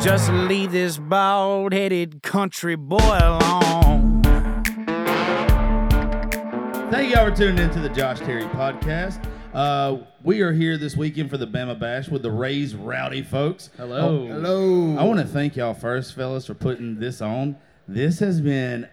Just leave this bald headed country boy alone. Thank y'all for tuning into the Josh Terry podcast. Uh, we are here this weekend for the Bama Bash with the Raised Rowdy folks. Hello. Hello. I want to thank y'all first, fellas, for putting this on. This has been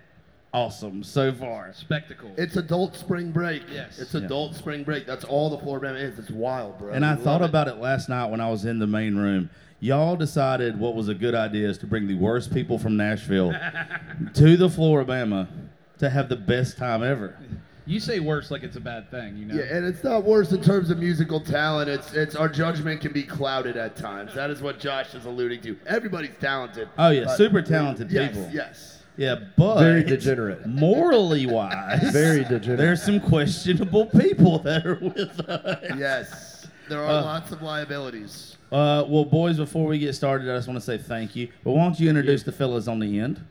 awesome so far. Spectacle. It's adult spring break. Yes. It's adult spring break. That's all the Floribama is. It's wild, bro. And I We thought love it. about it last night when I was in the main room. Y'all decided what was a good idea is to bring the worst people from Nashville to the Floribama to have the best time ever. You say worse like it's a bad thing, you know? Yeah, and it's not worse in terms of musical talent. It's it's our judgment can be clouded at times. That is what Josh is alluding to. Everybody's talented. Oh yeah, but- super talented yes, people. Yes. Yeah, but Very degenerate. Morally wise, Very degenerate. There's some questionable people that are with us. Yes. There are lots of liabilities. Uh, well, boys, before we get started, I just want to say thank you. But why don't you introduce the fellas on the end?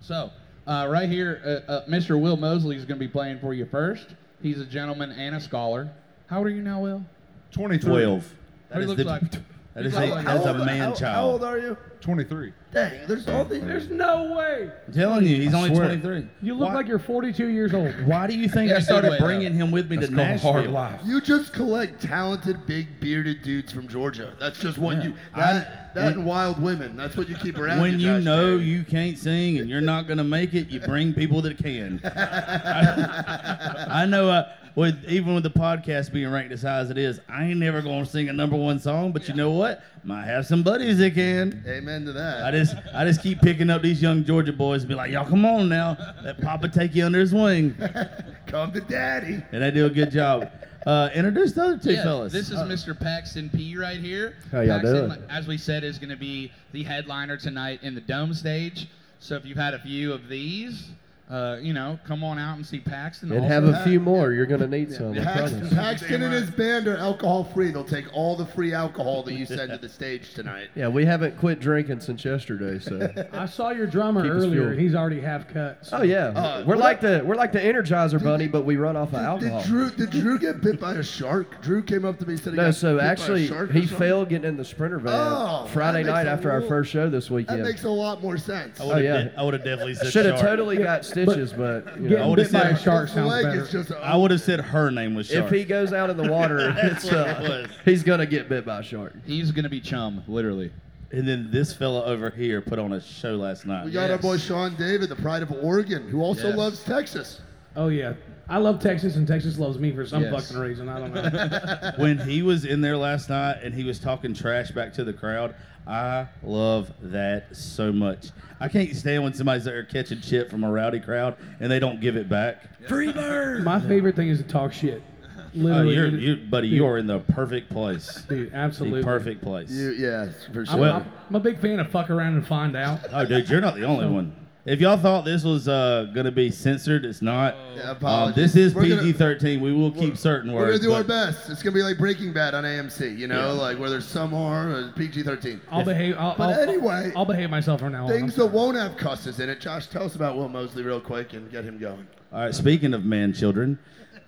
So, uh, right here, uh, uh, Mr. Will Moseley is going to be playing for you first. He's a gentleman and a scholar. How old are you now, Will? 23. Twelve. What he looks like? That is How a, old- that is a How- man child. How old are you? 23. Dang, there's all these. There's No way. I'm telling you, he's I only swear. 23. You look why, like you're 42 years old. Why do you think I started way, bringing him with me That's to called Nashville? hard life. You just collect talented, big, bearded dudes from Georgia. That's just what Yeah. you. I- That, that and wild women. That's what you keep around. When you Josh know Terry. you can't sing and you're not going to make it, you bring people that can. I know. Uh, with even with the podcast being ranked as high as it is, I ain't never going to sing a number one song. But you know what? Might have some buddies that can. Amen to that. I just I just keep picking up these young Georgia boys and be like, y'all come on now, let Papa take you under his wing, Come to daddy. and they do a good job. Uh, introduce the other two Yeah, fellas. This is Mr. Paxton P right here. How y'all Paxton, doing? As we said, is going to be the headliner tonight in the Dome stage. So if you've had a few of these, uh, you know, come on out and see Paxton. And Also- have a few more. You're going to need some. I Paxton, promise. Paxton and his band are alcohol free. They'll take all the free alcohol that you send to the stage tonight. Yeah, we haven't quit drinking since yesterday, so. I saw your drummer Keep us earlier. fueled. He's already half cut. so- Oh yeah, Uh, we're what like the we're like the Energizer Bunny, but we run off of Did, alcohol. did Drew did Drew get bit by a shark? Drew came up to me and said he No, got so bit by a actually shark or he something? failed getting in the sprinter van Oh, Friday makes night a after our little- first show this weekend. That weekend. makes a lot more sense. I Oh, would have yeah. I would have definitely said Should have shark. totally got stitches, but you Getting know, would've bit by a shark sounds leg better. is just. I would have said her name was shark. if he goes out in the water, it's what it uh, was. he's gonna get bit by a shark. He's going to be chum, literally. and then this fella over here put on a show last night. we got our boy Sean David, the pride of Oregon, who also Yes. loves Texas. Oh yeah. I love Texas, and Texas loves me for some Yes. fucking reason. I don't know. when he was in there last night and he was talking trash back to the crowd, I love that so much. I can't stand when somebody's there catching shit from a rowdy crowd and they don't give it back. Free bird. My favorite thing is to talk shit. Oh, Literally, you're, you, buddy, you are in the perfect place. dude, absolutely The perfect place. You, yeah, for I'm, sure. Well- I'm, I'm a big fan of fuck around and find out. Oh, dude, you're not the only one. If y'all thought this was uh, gonna be censored, it's not. Yeah, Um, this is We're gonna- PG-13. We will keep certain words. We're gonna do our but- best. It's gonna be like Breaking Bad on AMC, you know, Yeah. like where there's some horror, uh, PG-13. I'll behave. I'll, But I'll, anyway, I'll behave myself from now on. Things that won't have cusses in it. Josh, tell us about Will Moseley real quick and get him going. All right. Speaking of man children,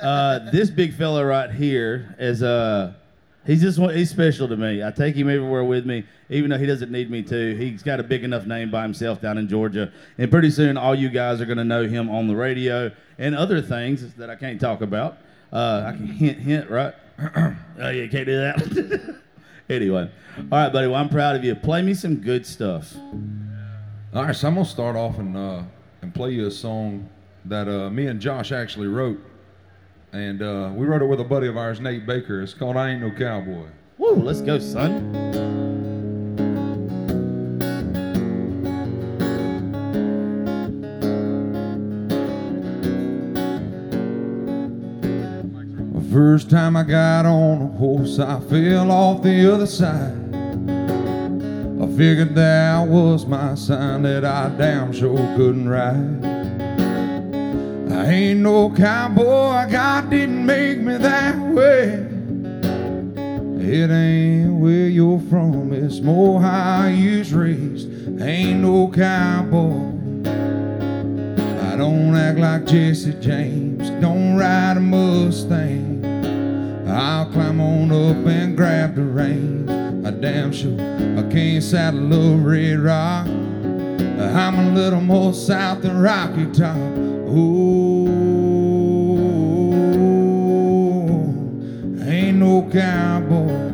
uh, this big fella right here is uh, he's just one, he's special to me. I take him everywhere with me, even though he doesn't need me to. He's got a big enough name by himself down in Georgia, and pretty soon all you guys are gonna know him on the radio and other things that I can't talk about. Uh, I can hint, hint, right? oh yeah, can't do that. anyway, all right, buddy. Well, I'm proud of you. Play me some good stuff. All right, so I'm gonna start off and uh, and play you a song that uh, me and Josh actually wrote, and uh, we wrote it with a buddy of ours, Nate Baker. It's called "I Ain't No Cowboy." Woo! Let's go, son. First time I got on a horse, I fell off the other side. I figured that was my sign that I damn sure couldn't ride. Ain't no cowboy, God didn't make me that way. It ain't where you're from, it's more how you was raised. Ain't no cowboy. I don't act like Jesse James, don't ride a Mustang. I'll climb on up and grab the reins. I damn sure I can't saddle a red rock. I'm a little more south than Rocky Top. Ooh, cowboy.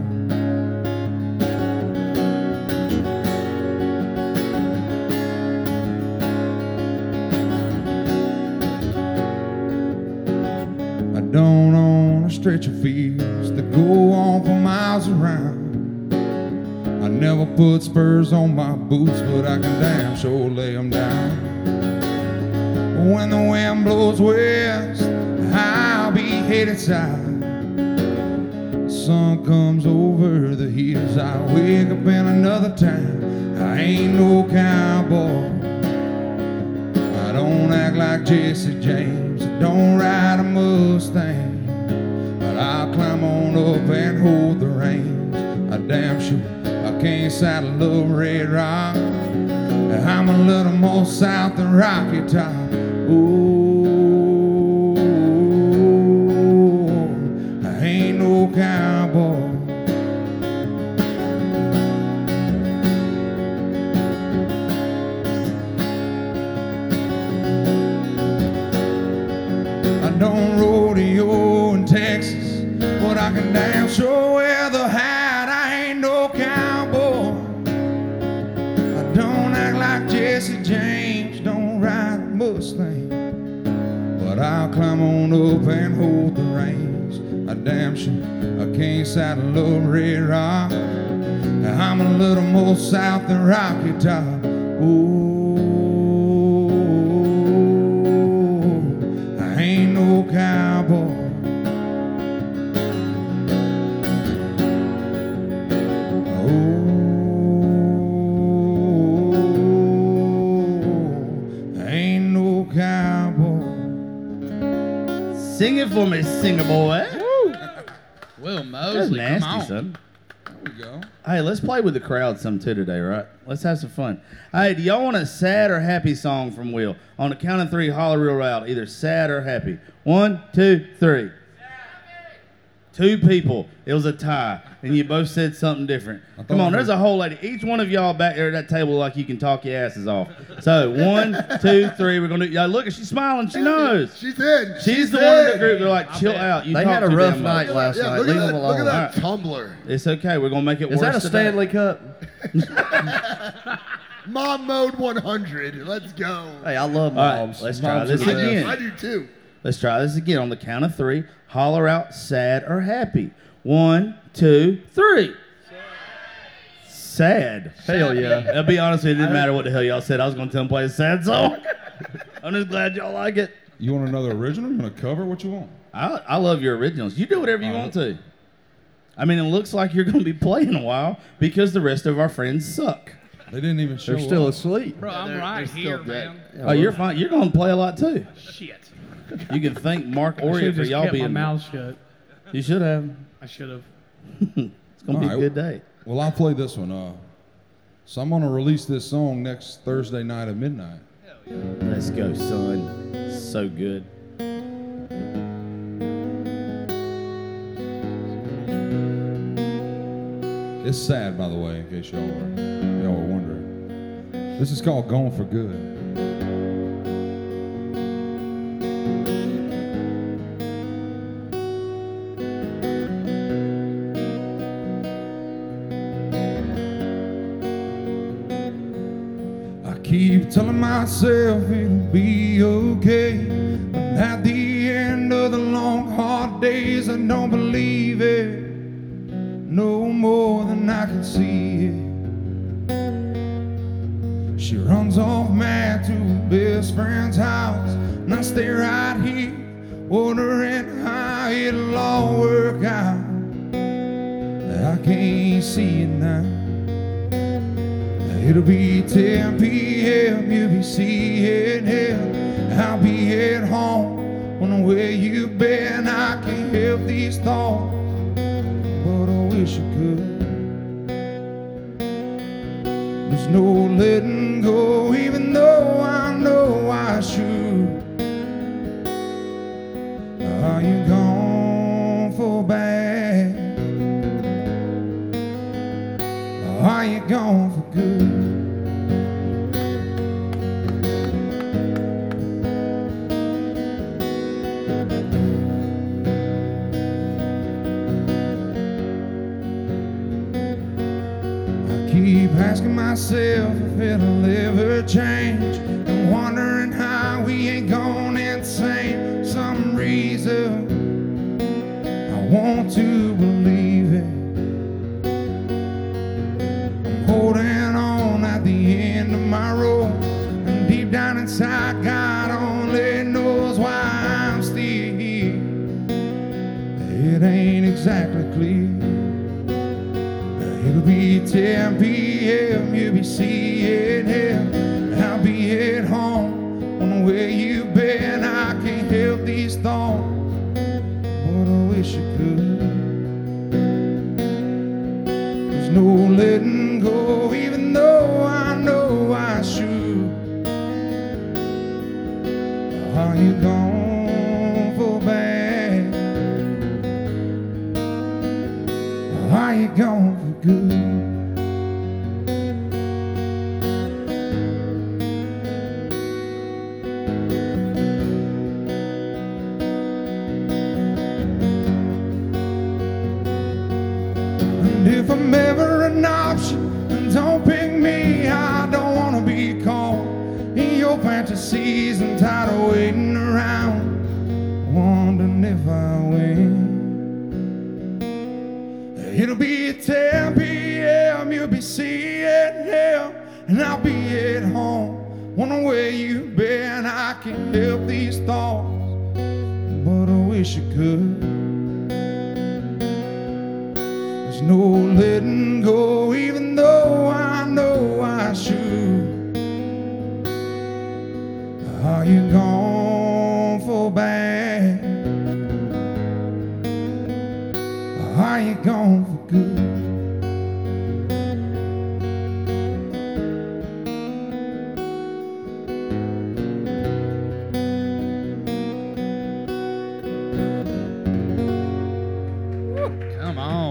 I don't own a stretch of fields that go on for miles around. I never put spurs on my boots, but I can damn sure lay 'em down. When the wind blows west, I'll be headed south. Sun comes over the hills, I wake up in another town. I ain't no cowboy. I don't act like Jesse James. I don't ride a Mustang. But I'll climb on up and hold the reins. I damn sure I can't saddle a red rock. I'm a little more south than Rocky Top. Ooh, and hold the reins. I damn sure I can't saddle a red rock. I'm a little more south than Rocky Top. Ooh, for me, singer boy. Will That's Moseley, nasty, come on. son. There we go. Hey, let's play with the crowd some too today, right? Let's have some fun. Hey, do y'all want a sad or happy song from Will? On the count of three, holler real loud, either sad or happy. One, two, three. Two people. It was a tie, and you both said something different. Come on, there's a whole lady. Each one of y'all back there at that table like you can talk your asses off. So one, two, three. We're gonna do. Y'all look, she's smiling. She knows. She's in. She's the in. one in the group. They're like, chill out. You They talk had a too rough damn much." night last Yeah, night. look Leave at them that, alone. look at that All tumbler. It's okay. We're gonna make it Is worse. Is that a today. Stanley Cup? Mom mode 100. Let's go. Hey, I love All right, moms. let's try Moms this are the best. again. I do too. Let's try this again on the count of three. Holler out sad or happy. One, two, three. Sad. Hell yeah. I'll be honest, it didn't matter what the hell y'all said. I was gonna tell them play a sad song. Oh. I'm just glad y'all like it. You want another original? You want a cover? What you want? I, I love your originals. You do whatever you All want to. I mean, it looks like you're gonna be playing a while because the rest of our friends suck. They didn't even show They're still up. aslead. Bro, I'm they're- right they're here, man. oh, you're fine. You're gonna play a lot too. Shit. You can thank Mark I should Oria have for y'all kept my being. mouth shut. You should have. I should have. It's gonna be a good day. Well, I'll play this one. Uh, so I'm gonna release this song next Thursday night at midnight. Hell yeah. Let's go, son. So good. It's sad, by the way, in case y'all were y'all were wondering. This is called "Gone for Good." Telling myself it'll be okay. But at the end of the long, hard days, I don't believe it no more than I can see it. She runs off mad to her best friend's house, and I stay right here wondering how it'll all work out. I can't see it now. It'll be 10 p.m. You'll be seeing him. I'll be at home. Wondering where you've been. I can't help these thoughts, but I wish I could. There's no letting go,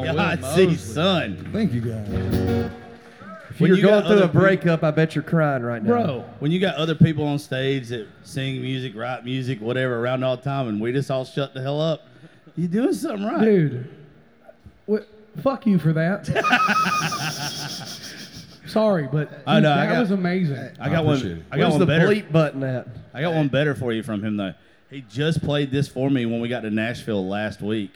Come on, Will God, see, son. Thank you guys. If When you're you got going through other a people- breakup, I bet you're crying right now. Bro, When you got other people on stage that sing music, write music, whatever, around all the time, and we just all shut the hell up, you're doing something right. dude, what, fuck you for that. Sorry, but I know, I that got- was amazing. I got I one. appreciate it. I got Where's one the better. bleep button at? I got one better for you from him though. He just played this for me when we got to Nashville last week.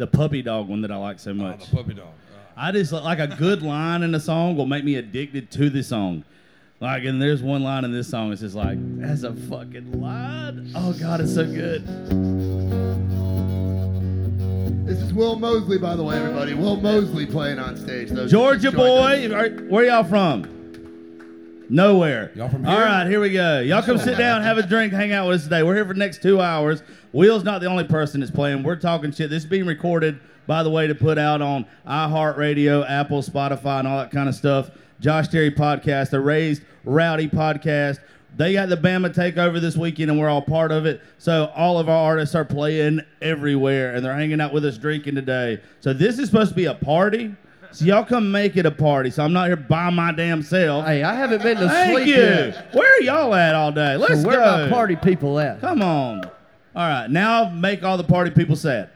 The puppy dog one that I like so oh, much. The puppy dog. I just like a good line in a song will make me addicted to the song. Like, and there's one line in this song. It's just like, that's a fucking line. Oh God, it's so good. This is Will Moseley, by the way, everybody. Will Moseley playing on stage. Those Georgia boy, us. where y'all from? Nowhere. Y'all from here? right, here we go. Y'all come sit down, have a drink, hang out with us today. We're here for the next two hours. Will's not the only person that's playing. We're talking shit. This is being recorded, by the way, to put out on iHeartRadio, Apple, Spotify, and all that kind of stuff. Josh Terry podcast, the Raised Rowdy podcast. They got the Bama takeover this weekend, and we're all part of it. So all of our artists are playing everywhere, and they're hanging out with us drinking today. So this is supposed to be a party. So y'all come make it a party. So I'm not here by my damn self. Hey, I haven't been to Thank sleep you. yet. Where are y'all at all day? Let's So where go. my party people at? Come on. All right, now make all the party people sad.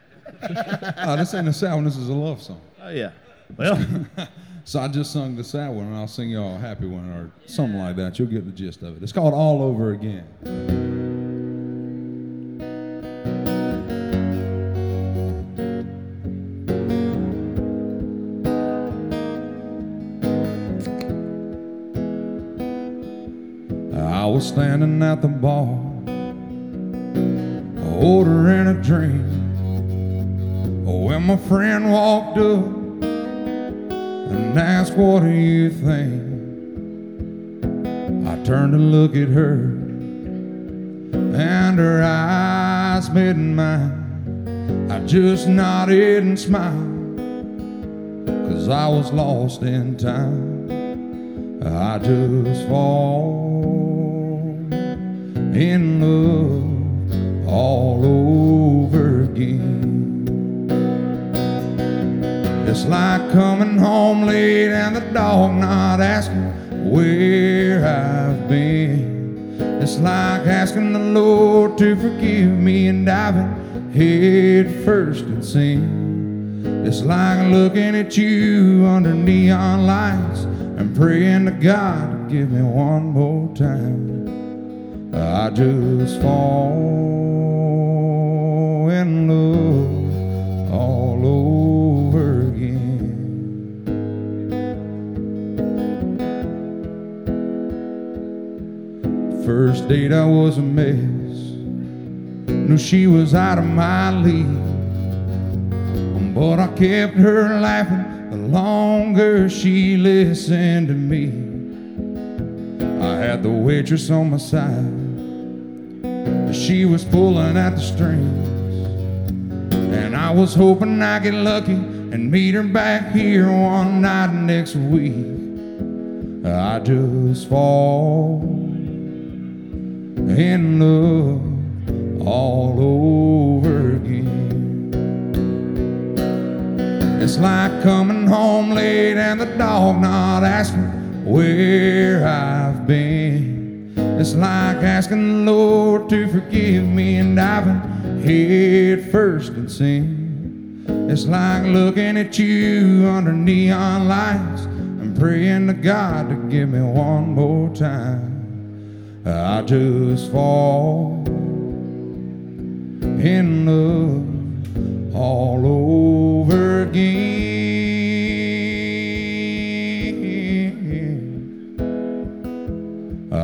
Oh, this ain't a sad one. This is a love song. Oh yeah. Well, So I just sung the sad one, and I'll sing y'all a happy one or something like that. You'll get the gist of it. It's called All Over Again. Standing at the bar, ordering a drink. When my friend walked up and asked, What do you think? I turned to look at her, and her eyes met mine. I just nodded and smiled, cause I was lost in time. I just fall in love all over again. It's like coming home late and the dog not asking where I've been. It's like asking the Lord to forgive me and diving head first and sin. It's like looking at you under neon lights and praying to God to give me one more time. I just fall in love all over again. First date I was a mess. Knew she was out of my league. But I kept her laughing the longer she listened to me. I had the waitress on my side. She was pulling at the strings. And I was hoping I'd get lucky and meet her back here one night next week. I just fall in love all over again. It's like coming home late and the dog not asking where I've been. It's like asking the Lord to forgive me and diving head first and sin. It's like looking at you under neon lights and praying to God to give me one more time. I just fall in love all over again.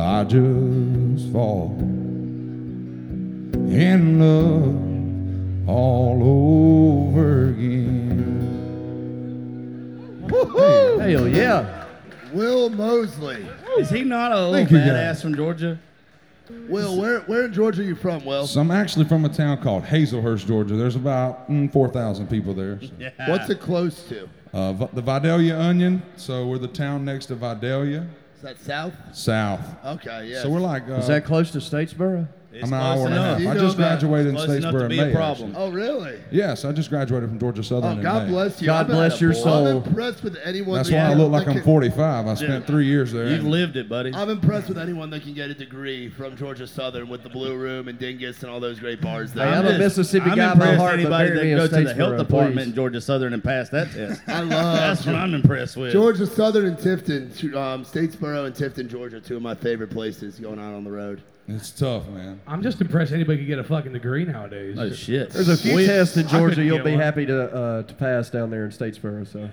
I just fall in love all over again. Hell yeah. Will Moseley. Is he not a little Thank you, badass guys. from Georgia? Will, where where in Georgia are you from, Will? So I'm actually from a town called Hazlehurst, Georgia. There's about mm, 4,000 people there. Yeah. What's it close to? Uh, the Vidalia Onion. So we're the town next to Vidalia, Is that south? south. Okay, yeah. So we're like. Uh, Is that close to Statesboro? It's I'm an hour and a half. You I know just about- graduated in Close enough to Statesboro be a May. problem. actually. Oh, really? Yes, I just graduated from Georgia Southern. Oh, in God May. bless you. God I'm bless not- your I'm soul. impressed with anyone. That's that why I can- look like that I'm can- 45. I spent three years there. You've lived it, buddy. I'm impressed with anyone that can get a degree from Georgia Southern with the Blue Room and Dingus and all those great bars there. I'm a just- Mississippi I'm guy by impressed heart, but Anybody bury that me in goes to the health department please. in Georgia Southern and pass that test. I love That's what I'm impressed with. Georgia Southern and Tifton, two- um, Statesboro and Tifton, Georgia, two of my favorite places going out on the road. It's tough, man. I'm just impressed anybody could get a fucking degree nowadays. Oh shit. There's a few We- tests in Georgia you'll be one. happy to uh, to pass down there in Statesboro. So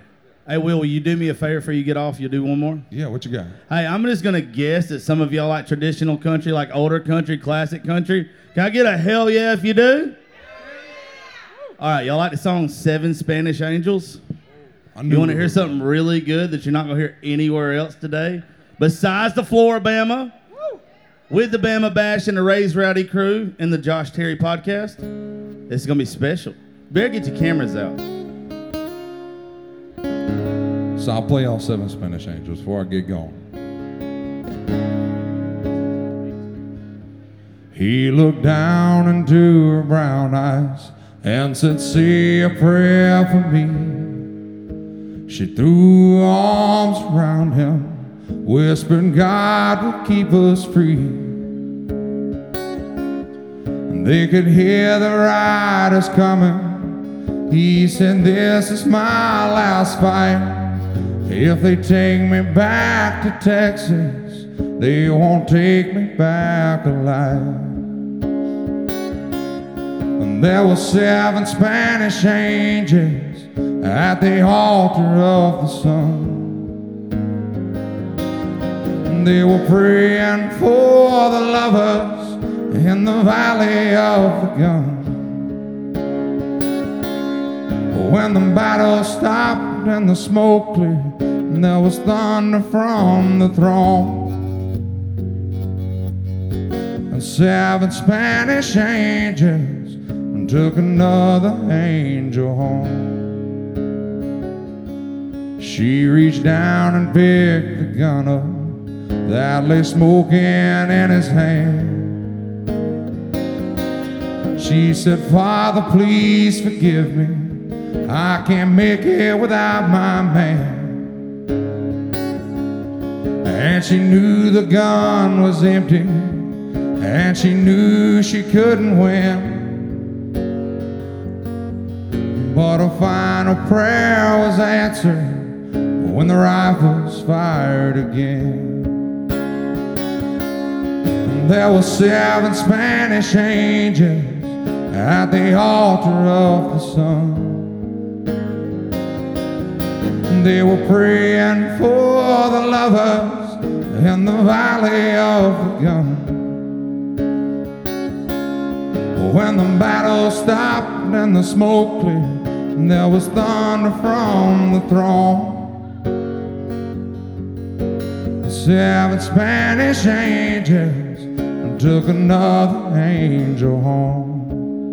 Hey, Will, will you do me a favor before you get off? You'll do one more. Yeah, what you got? Hey, I'm just gonna guess that some of y'all like traditional country, like older country, classic country. Can I get a hell yeah if you do? All right, y'all like the song Seven Spanish Angels? I knew You want to hear something really good that you're not gonna hear anywhere else today? Besides the floor, Floribama, with the Bama Bash and the Raised Rowdy crew and the Josh Terry podcast, this is gonna be special. Better get your cameras out. So I'll play all seven Spanish Angels before I get going. He looked down into her brown eyes and said, Say a prayer for me. She threw arms around him, whispered, God will keep us free. And they could hear the riders coming. He said, This is my last fight. If they take me back to Texas, they won't take me back alive. And there were seven Spanish angels at the altar of the sun. They were praying for the lovers in the valley of the gun. When the battle stopped and the smoke cleared, and there was thunder from the throne. And seven Spanish angels took another angel home. She reached down and picked the gun up that lay smoking in his hand. She said, Father, please forgive me. I can't make it without my man. And she knew the gun was empty, and she knew she couldn't win. But her final prayer was answered when the rifles fired again. There were seven Spanish angels at the altar of the sun. They were praying for the lovers in the valley of the gun. When the battle stopped and the smoke cleared, there was thunder from the throne. Seven Spanish angels took another angel home.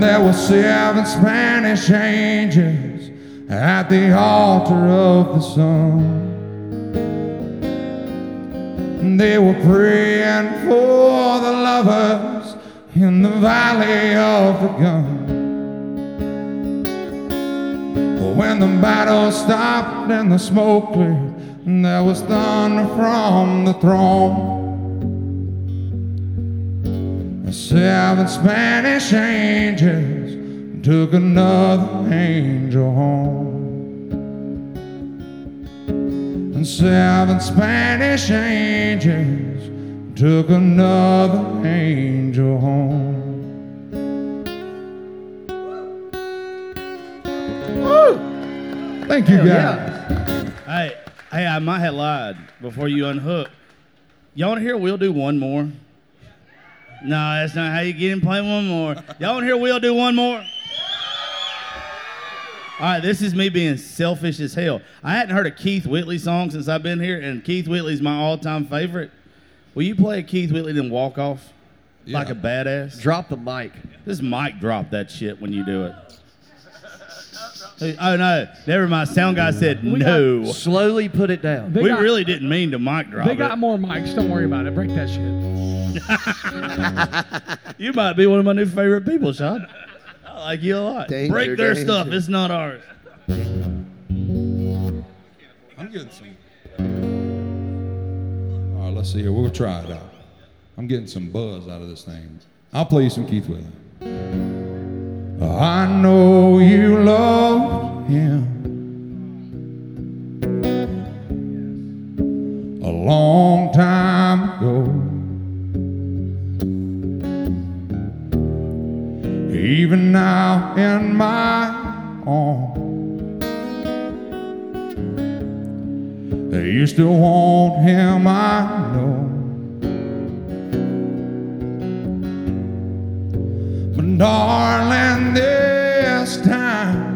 There were seven Spanish angels at the altar of the sun. They were praying for the lovers in the valley of the gun. When the battle stopped and the smoke cleared, and there was thunder from the throne. Seven Spanish angels took another angel home. And seven Spanish angels took another angel home. Thank you, guys. Hey, hey, I might have lied before you unhook. Y'all want to hear We'll do one more? No, that's not how you get him play one more. Y'all want to hear We'll do one more? All right, this is me being selfish as hell. I hadn't heard a Keith Whitley song since I've been here, and Keith Whitley's my all-time favorite. Will you play a Keith Whitley then walk off like a badass? Drop the mic. This mic drop that shit when you do it. Oh no, never mind. Sound guy said no. Slowly put it down. They we got, really didn't mean to mic drop They it. got more mics. Don't worry about it. Break that shit. You might be one of my new favorite people, Sean. I like you a lot. Danger, Break their danger. stuff. It's not ours. I'm getting some. All right, let's see here. We'll try it out. I'm getting some buzz out of this thing. I'll play you some Keith Whitley. I know you loved him a long time ago. Even now in my arms. You still want him, I know. But darling, this time,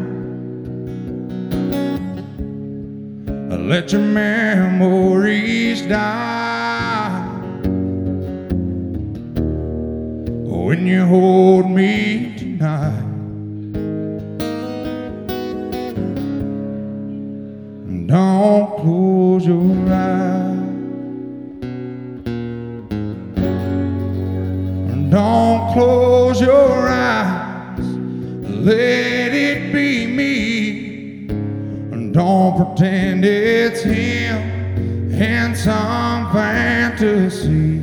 I let your memories die. When you hold me tonight. Don't close your eyes. Don't close your eyes. Let it be me. Don't pretend it's him in some fantasy.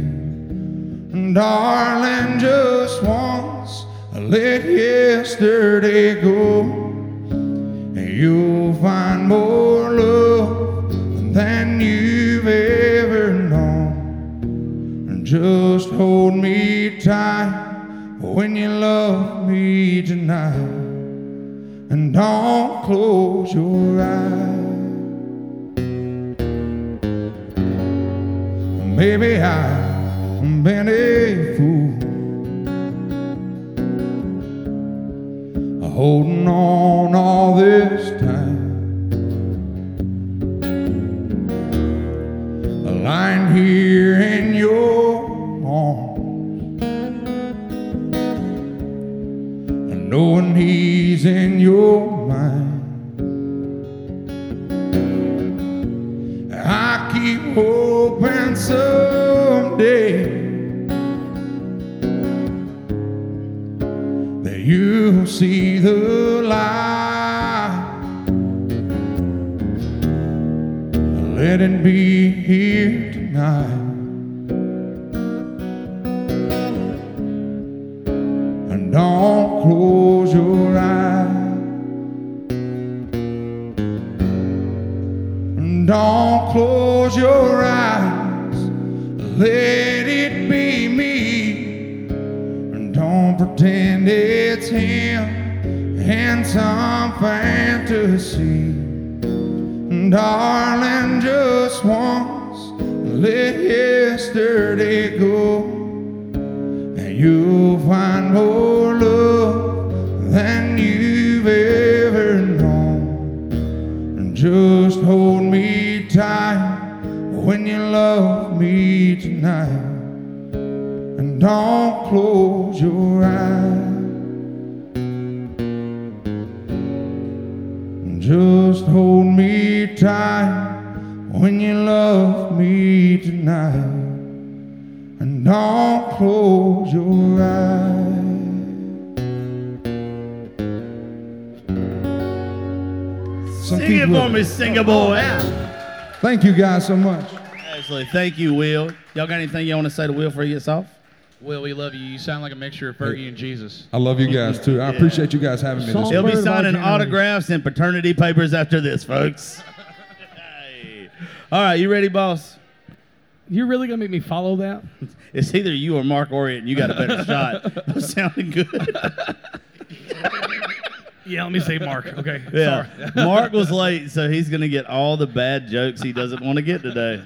Darling, just once let yesterday go. And you'll find more love than you've ever known. And just hold me tight when you love me tonight. And don't close your eyes. Maybe I've been a fool. holding on all this time. Lying here in your arms, and knowing he's in your hoping someday that you'll see the light. Let it be here tonight. And don't close your eyes. And don't close your eyes. Let it be me. And don't pretend it's him and some fantasy. Darling, just once let yesterday go. And you'll find more love than you've ever known. And just hold me tight when you love me tonight. And don't close your eyes. And Just hold me tight when you love me tonight. And don't close your eyes. Some Sing it for me, singer boy. Thank you guys so much. Absolutely. Thank you, Will. Y'all got anything y'all want to say to Will before he gets off? Will, we love you. You sound like a mixture of Fergie and Jesus. I love you guys too. I appreciate you guys having me This He'll be Bird of our signing generation. autographs and paternity papers after this, folks. Hey. All right, you ready, boss? You're really gonna make me follow that? It's either you or Mark Orient, and you got a better shot of sounding good. Yeah, let me say Mark. Okay. Yeah. Sorry. Mark was late, so he's going to get all the bad jokes he doesn't want to get today.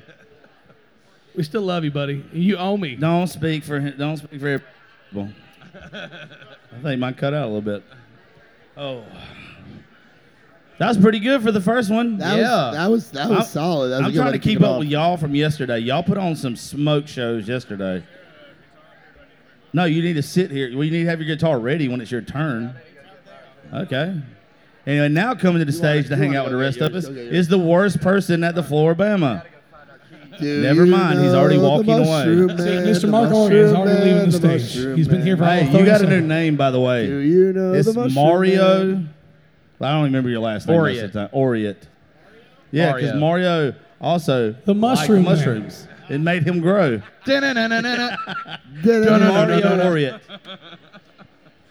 We still love you, buddy. You owe me. Don't speak for him. Don't speak for every- people. I think mine cut out a little bit. Oh. That was pretty good for the first one. That Yeah. was that was that was I'm- solid. That was a I'm trying to keep up off. with y'all from yesterday. Y'all put on some smoke shows yesterday. No, you need to sit here. Well, you need to have your guitar ready when it's your turn. Okay. Anyway, now coming to the stage to you hang out with the rest get of us go get yours. is the worst person at the Floribama. Do Never mind, he's already walking away. mushroom See, Mr. the Mark Orient is mushroom already leaving man, the stage. He's been here for man. all Hey, you got a new seconds. name, by the way. Do you know It's the mushroom Mario. man? I don't remember your last name. most Oriot. of the time. Oriot. Yeah, because Mario. Mario also The liked mushroom man. mushrooms. It made him grow. Da-na-na-na-na-na. Mario Oriot.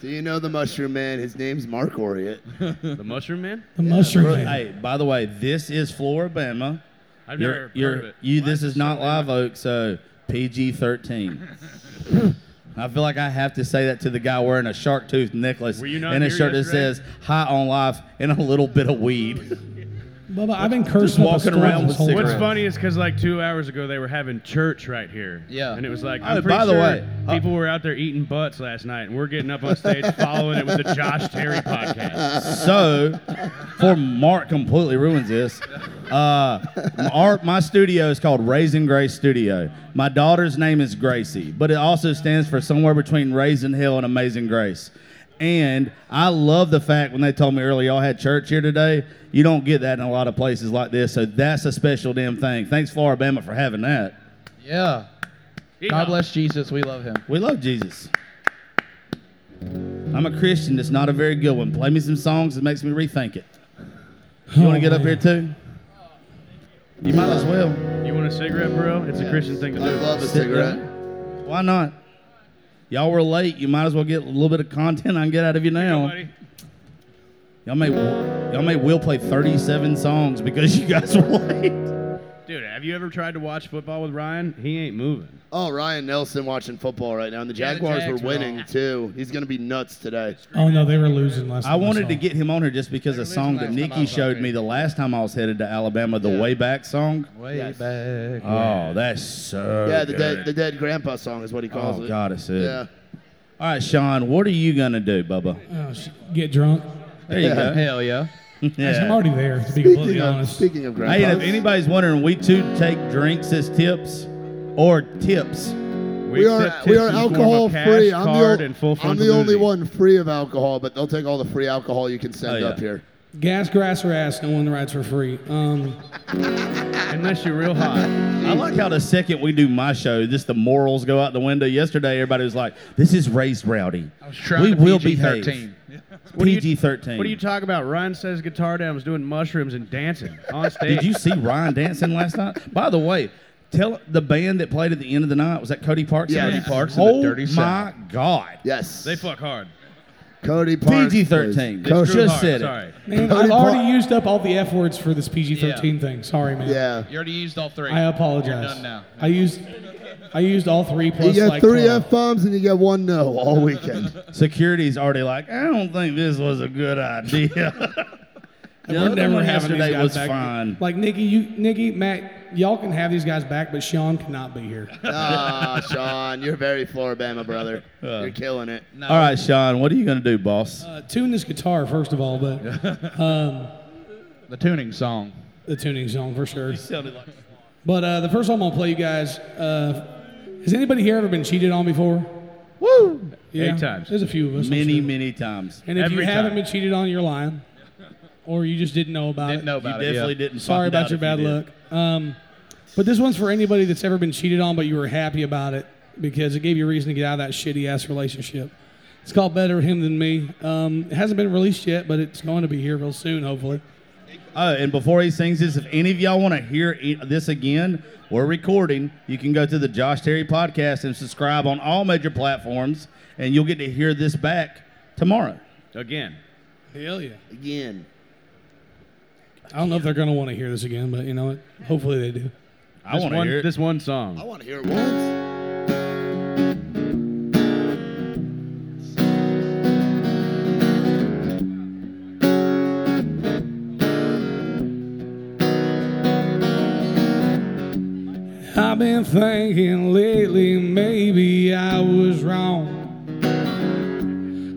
Do you know the mushroom man? His name's Mark Oriot. The Mushroom Man? The mushroom man. Hey, by the way, this is Floribama. I've You're, heard you're, of it. you. This is not Live Oak, so PG thirteen. I feel like I have to say that to the guy wearing a shark tooth necklace Were you not and a shirt that says "High on Life" and a little bit of weed. Bubba, I've been cursing up a walking storm around with cigarettes. What's funny is because like two hours ago they were having church right here. Yeah. And it was like, Oh, I'm pretty by the sure way, uh, people were out there eating butts last night, and we're getting up on stage following it with the Josh Terry podcast. so, for Mark completely ruins this. Uh, our, my studio is called Raising Grace Studio. My daughter's name is Gracie, but it also stands for somewhere between Raising Hill and Amazing Grace. And I love the fact when they told me earlier y'all had church here today. You don't get that in a lot of places like this, so that's a special damn thing. Thanks, Floribama, for having that. Yeah. God bless Jesus. We love him. We love Jesus. I'm a Christian. That's not a very good one. Play me some songs that makes me rethink it. You want to get up here too? You might as well. You want a cigarette, bro? It's a Christian thing to do. I love a cigarette. Why not? Y'all were late. You might as well get a little bit of content I can get out of you now. Y'all may y'all may will play 37 songs because you guys were late. Dude, have you ever tried to watch football with Ryan? He ain't moving. Oh, Ryan Nelson watching football right now, and the Yeah, the Jaguars Jags were were winning on. too. He's gonna be nuts today. Oh no, they were losing last. Time. I wanted to get him on here just because a losing song that last time I Nikki was on showed here. me the last time I was headed to Alabama, the Yeah. Way Back song. Way Yes. back. Oh, that's so yeah, the good. dead the dead grandpa song is what he calls Oh it. God, it's it. Yeah. All right, Sean, what are you gonna do, Bubba? Oh, sh- get drunk. There you go. Hell yeah. I'm already there, to be completely Speaking of, honest. speaking of Hey, and if grandpas, anybody's wondering, we too take drinks as tips or tips. We are accept we tips are in the form of alcohol cash, free. I'm the, card, and full I'm the only fungibility. one free of alcohol, but they'll take all the free alcohol you can send Oh, yeah. up here. Gas, grass, or ass, no one rides for free. Um, Unless you're real hot. I like how the second we do my show, just the morals go out the window. Yesterday, everybody was like, "This is raised rowdy. I was trying we to will PG-13. behave." What do you- PG thirteen. What are you talking about? Ryan says guitar down, was doing mushrooms and dancing on stage. Did you see Ryan dancing last night? By the way, tell the band that played at the end of the night was that Cody Parks. Yes. Cody Parks Oh Dirty my South. God. yes, They fuck hard. Cody Parks. PG thirteen. plays- It's true Just hard, said it. Sorry. man, Cody I've already Park- used up all the F words for this PG-13 thing. Sorry, man. Yeah, You already used all three. I You're apologize. done now. I used I used all three You plus get like three 12. F bombs and you get one no all weekend. Security's already like, I don't think this was a good idea. The we're other never one having these yesterday guys was back. fine. Like Nikki, you, Nikki, Matt, y'all can have these guys back, but Sean cannot be here. Ah, Sean, you're very Floribama, brother. Uh. you're killing it. No. All right, Sean, what are you gonna do, boss? Uh, tune this guitar first of all, but um, The tuning song. the tuning song for sure. Sounded like But uh, the first song I'm gonna play you guys. Uh, has anybody here ever been cheated on before? Woo! Yeah, Eight times. There's a few of us. I'm Many, sure. many times. And if you Every haven't time. been cheated on, you're lying, or you just didn't know about it. Didn't it. know You about it. definitely yeah. didn't. Sorry find out about your if bad you did. luck. Um, but this one's for anybody that's ever been cheated on, but you were happy about it because it gave you a reason to get out of that shitty ass relationship. It's called Better Him Than Me. Um, it hasn't been released yet, but it's going to be here real soon, hopefully. Oh, and before he sings this, if any of y'all want to hear i- this again, we're recording. You can go to the Josh Terry podcast and subscribe on all major platforms, and you'll get to hear this back tomorrow. Again. Hell yeah. Again. I don't know if they're going to want to hear this again, but you know what? Hopefully they do. I want to hear it. This one song. I want to hear it once. I've been thinking lately maybe I was wrong.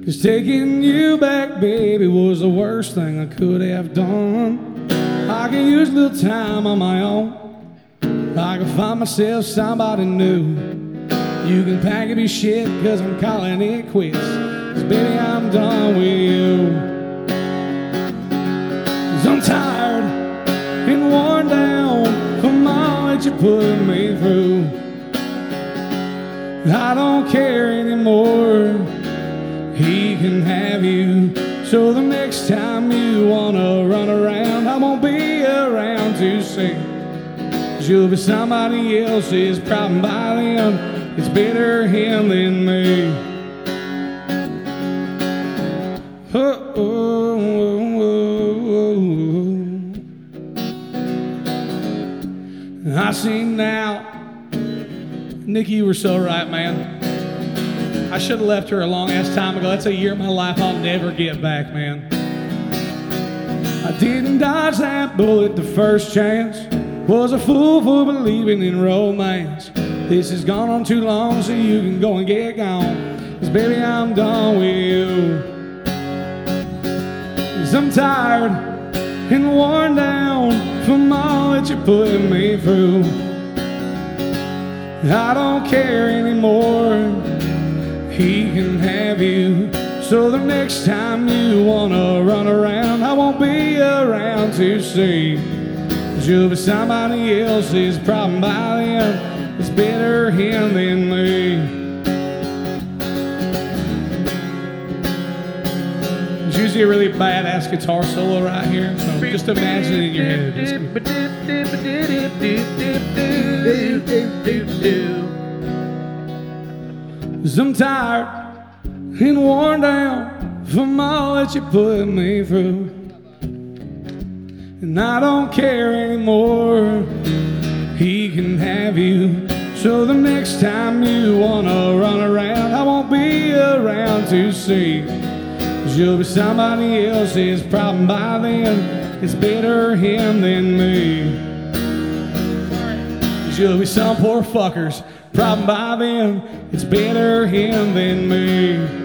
Cause taking you back, baby, was the worst thing I could have done. I can use a little time on my own. I can find myself somebody new. You can pack up your shit, cause I'm calling it quits. Cause baby, I'm done with you. Cause I'm tired and worn down from all that you put me through. I don't care anymore. He can have you. So the next time you wanna run around, to. Cause you'll be somebody else's problem by then. It's better him than me. Oh, oh, oh, oh. I see now. Nikki, you were so right, man. I should have left her a long ass time ago. That's a year of my life I'll never get back, man. I didn't dodge that bullet the first chance. Was a fool for believing in romance. This has gone on too long, so you can go and get gone. Cause baby, I'm done with you. Cause I'm tired and worn down from all that you put me through. I don't care anymore. He can have you. So the next time you wanna run around, I won't be around to see. Cause you'll be somebody else's problem by then. It's better him than me. It's usually a really badass guitar solo right here. So just imagine it in your head. Cause I'm tired and worn down from all that you put me through. And I don't care anymore. He can have you. So the next time you wanna run around, I won't be around to see. Cause you'll be somebody else's problem by then. It's better him than me. Cause you'll be some poor fuckers. Problem by then, it's better him than me.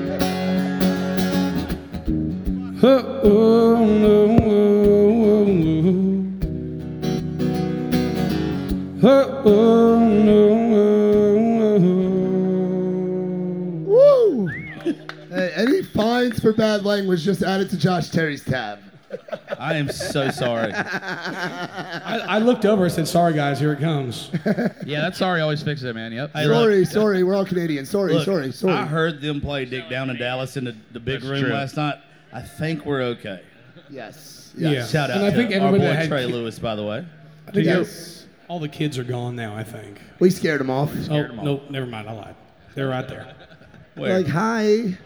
Woo! hey, any fines for bad language just added to Josh Terry's tab. I am so sorry. I, I looked over and said, "Sorry guys, here it comes." Yeah, that sorry always fixes it, man. Yep. Hey, look, sorry, sorry, we're all Canadian. Sorry, look, sorry, sorry. I heard them play Dick down in Dallas in the, the big That's room true. last night. I think we're okay. yes. Yeah. Shout out And I to think our everybody boy that had Trey ki- Lewis, by the way. I think Yes. all the kids are gone now. I think. We scared him off. Oh no, never mind. I lied. They're right there. Where? Like, hi.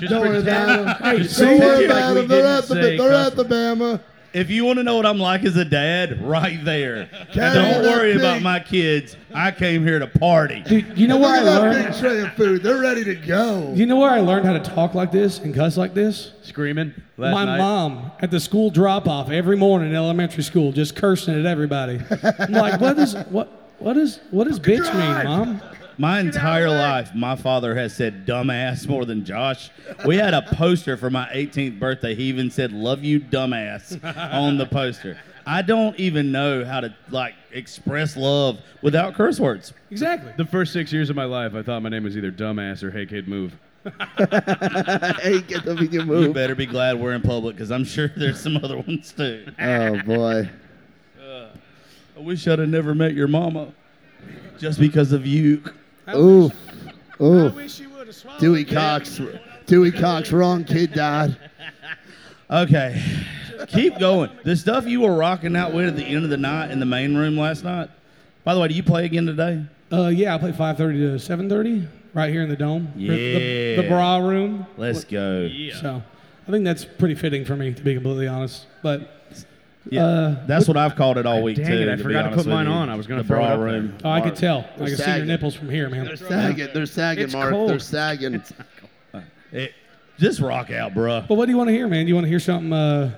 Just Don't worry pretend- about him. Hey, Don't worry about we him. They're at the they're at the Bama. If you want to know what I'm like as a dad, right there. Carry Don't worry big- about my kids. I came here to party. Dude, you know Look where I at that learned? big tray of food. They're ready to go. You know where I learned how to talk like this and cuss like this? Screaming last My night. mom at the school drop off every morning in elementary school, just cursing at everybody. I'm like, what is what what is what does bitch mean, mom? My entire life, my father has said dumbass more than Josh. We had a poster for my 18th birthday. He even said, Love you, dumbass, on the poster. I don't even know how to like express love without curse words. Exactly. The first six years of my life, I thought my name was either dumbass or hey kid move. hey, get the vegan You better be glad we're in public because I'm sure there's some other ones too. Oh boy. Uh, I wish I'd have never met your mama just because of you. Ooh. Ooh. wish you would have swallowed Dewey Cox. Dewey Cox. Wrong kid died. Okay, keep going. The stuff you were rocking out with at the end of the night in the main room last night. By the way, do you play again today? Uh, yeah, I play 5:30 to 7:30 right here in the dome. The- The, the bra room. Let's go. Yeah. So, I think that's pretty fitting for me, to be completely honest. But Yeah, Uh, that's what I've called it all week Dang too. it, I be forgot to put mine on. I was gonna throw it bra up there. oh, I could tell. I They're could see your nipples from here, man. They're sagging. They're sagging, It's Mark. cold. They're sagging. It's It- just rock out, bruh. But what do you want to hear, man? You want to hear something? Uh,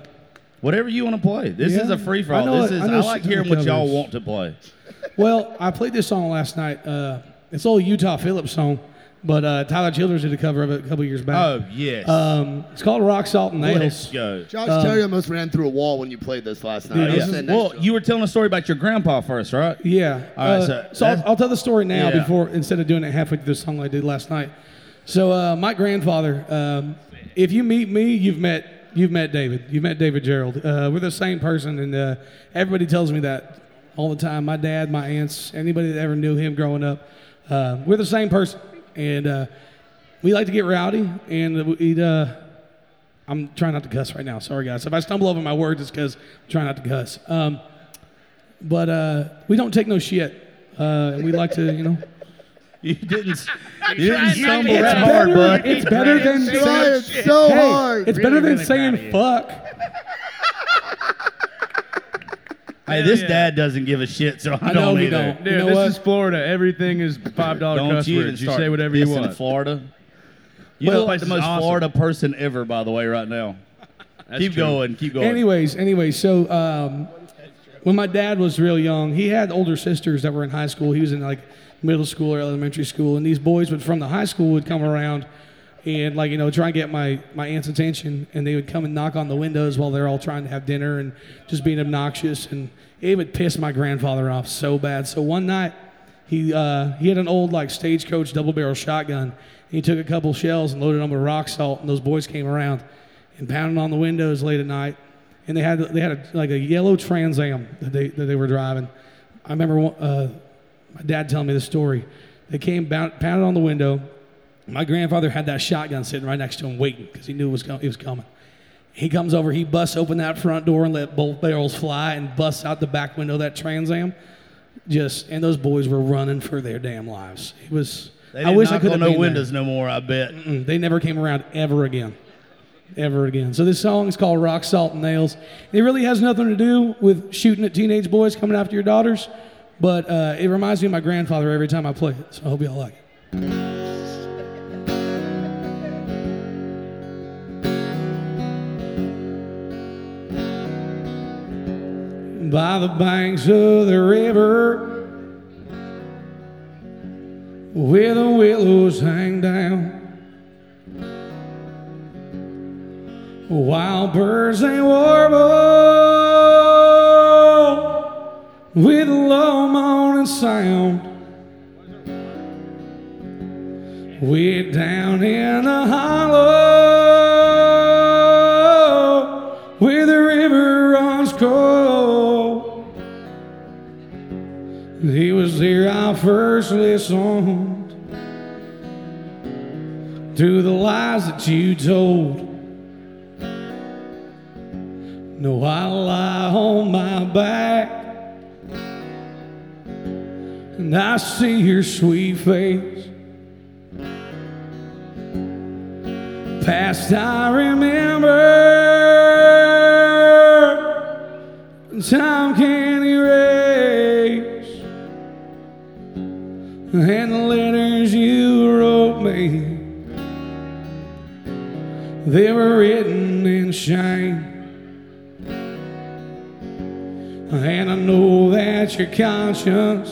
Whatever you want to play. This Yeah. is a free for all. know This it- is I I, like hearing what y'all want to play. well, I played this song last night. Uh, it's old Utah Phillips song, but uh, Tyler Childers did a cover of it a couple years back. Oh yes. Um, it's called Rock Salt and Let's Nails. go. Josh Um, Terry almost ran through a wall when you played this last night. Dude, I was this sitting is- next Well, you were telling a story about your grandpa first, right? Yeah. All right, uh, so so I'll, I'll tell the story now Yeah. before instead of doing it halfway through the song I did last night. So uh, my grandfather, um, if you meet me, you've met you've met David. You've met David Gerald. Uh, we're the same person, and uh, everybody tells me that all the time. My dad, my aunts, anybody that ever knew him growing up, uh, we're the same person, and uh, we like to get rowdy. And we'd, uh, I'm trying not to cuss right now. Sorry, guys. If I stumble over my words, it's because I'm trying not to cuss. Um, but uh, we don't take no shit. Uh, and we like to, you know. You didn't. You didn't stumble It's that hard, better, bud. it's better than saying, so hey, hard. it's Really, better than really saying fuck. Hey, this yeah. dad doesn't give a shit, so I, I know don't we either. don't. Dude, You know this what? is Florida. Everything is five dollar Don't cuss you even words. You say whatever you dissing want. Florida. You Well, look like the most awesome. Florida person ever, by the way, right now. That's keep true. going. Keep going. Anyways, anyways, so um, when my dad was real young, he had older sisters that were in high school. He was in like middle school or elementary school, and these boys would from the high school would come around and like you know try and get my my aunt's attention, and they would come and knock on the windows while they're all trying to have dinner and just being obnoxious, and it would piss my grandfather off so bad. So one night. He, uh, he had an old like stagecoach double barrel shotgun. He took a couple shells and loaded them with rock salt, and those boys came around and pounded on the windows late at night. And they had they had a, like a yellow Trans Am that they that they were driving. I remember uh, my dad telling me the story. They came bound, pounded on the window. My grandfather had that shotgun sitting right next to him, waiting because he knew it was co- it was coming. He comes over, he busts open that front door and let both barrels fly, and busts out the back window of that Trans Am. Just and those boys were running for their damn lives. It was. They I wish I could have no been there. windows no more. I bet. Mm, They never came around ever again. Ever again. So this song is called Rock Salt and Nails. It really has nothing to do with shooting at teenage boys coming after your daughters, but uh, it reminds me of my grandfather every time I play it. So I hope y'all like it. by the banks of the river where the willows hang down. Wild birds they warble with a low moaning sound. We're down in a hollow He was there I first listened to the lies that you told. No, I lie on my back and I see your sweet face. Past I remember, time can't erase. And the letters you wrote me, they were written in shame. And I know that your conscience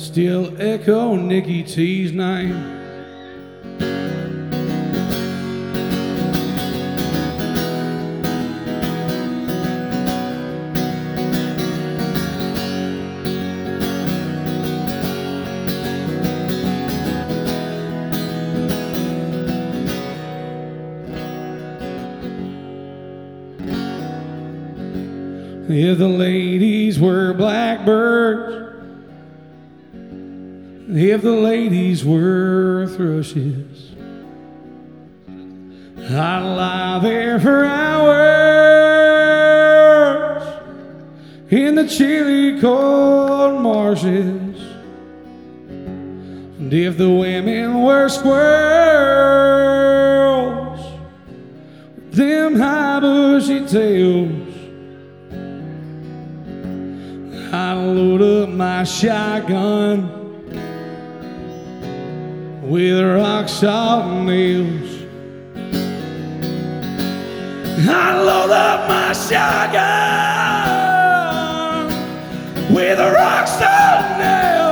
still echo Nikki T's name. If the ladies were blackbirds, if the ladies were thrushes, I'd lie there for hours in the chilly cold marshes. And if the women were squirrels, with them high bushy tails. I load up my shotgun with rock salt nails. I load up my shotgun with rock salt nails.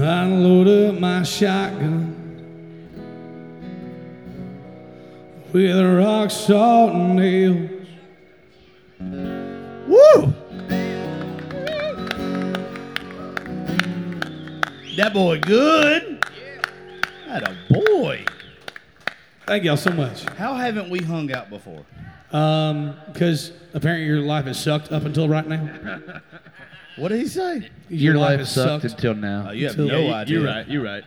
I load up my shotgun with rock salt and nails. Woo! That boy good. That a boy. Thank y'all so much. How haven't we hung out before? Um, because apparently your life has sucked up until right now. What did he say? Your, life, has sucked, until now. Oh, you have Until- no Yeah, idea. You're right. You're right.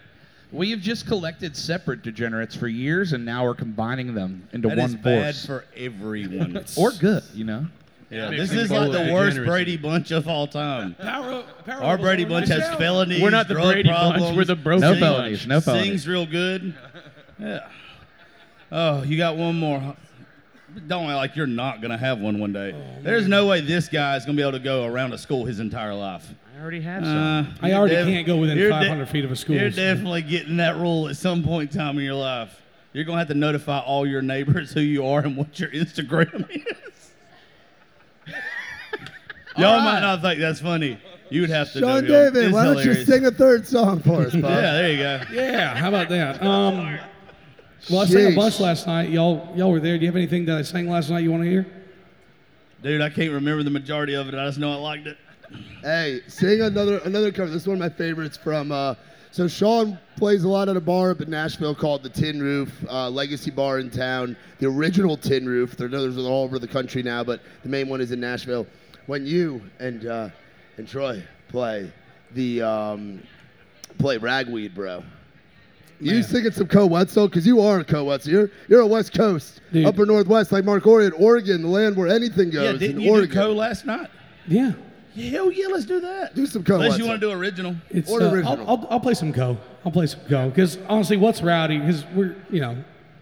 We have just collected separate degenerates for years, and now we're combining them into That one is bad force. for everyone. or good, you know. yeah, this is like the worst. Brady bunch of all time. Power, power Our Brady bunch has felonies. We're not the drug Brady bunch, problems, we're the broken No felonies, no felonies. Sings real good. Yeah. Oh, you got one more. Don't like you're not gonna have one one day. There's no way this guy's gonna be able to go around a school his entire life. I already have some. Uh, I already def- can't go within you're de- 500 feet of a school. You're so- definitely getting that rule at some point in time in your life. You're gonna have to notify all your neighbors who you are and what your Instagram is. Y'all might not think that's funny. You'd have to. Sean know. David, It's why don't you sing a third song for us, Bob? Yeah, there you go. Yeah, how about that? Um, well, I sang a bunch last night. Y'all, y'all were there. Do you have anything that I sang last night you want to hear? Dude, I can't remember the majority of it. I just know I liked it. Hey, sing another another cover. This is one of my favorites from. Uh, so Sean plays a lot at a bar up in Nashville called the Tin Roof, uh, legacy bar in town. The original Tin Roof. There are others all over the country now, but the main one is in Nashville. When you and uh, and Troy play the um, play Ragweed, bro. You singing some Koe Wetzel because you are a Koe Wetzel. You're you're a West Coast, Dude. upper Northwest, like Mark Orion, Oregon, the land where anything goes. Yeah, in didn't you Oregon. do Koe last night? Yeah. Hell yeah, let's do that. Do some Koe Unless you want to do original. It's, Or uh, original. I'll, I'll, I'll play some Koe. I'll play some Koe because honestly, what's rowdy? Because we're you know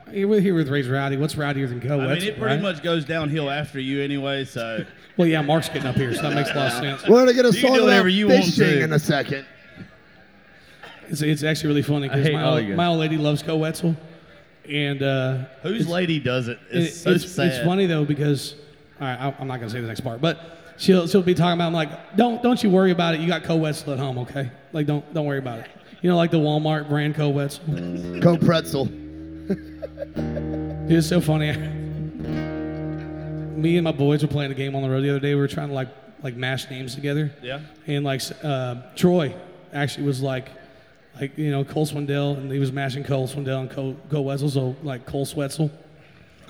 we're here with Raised Rowdy. What's rowdier than Koe? I mean, it pretty right? much goes downhill after you anyway, so. Well, yeah, Mark's getting up here, so that makes a lot of sense. We're gonna get a You can song do whatever about you want fishing to. in a second. It's, it's actually really funny because hate my, all old- you guys. my old lady loves Koe Wetzel. And uh, Whose lady does it? it- It's so it's, sad. it's funny though because all right, I- I'm not gonna say the next part, but she'll she'll be talking about. I'm like, don't don't you worry about it. You got Koe Wetzel at home, okay? Like don't don't worry about it. You know, like the Walmart brand Koe Wetzel. Koe pretzel. It's so funny. Me and my boys were playing a game on the road the other day. We were trying to like like mash names together. Yeah. And like uh, Troy actually was like like you know Cole Swindell, and he was mashing Cole Swindell and Cole, Cole Wetzel, so like Cole Swetzel.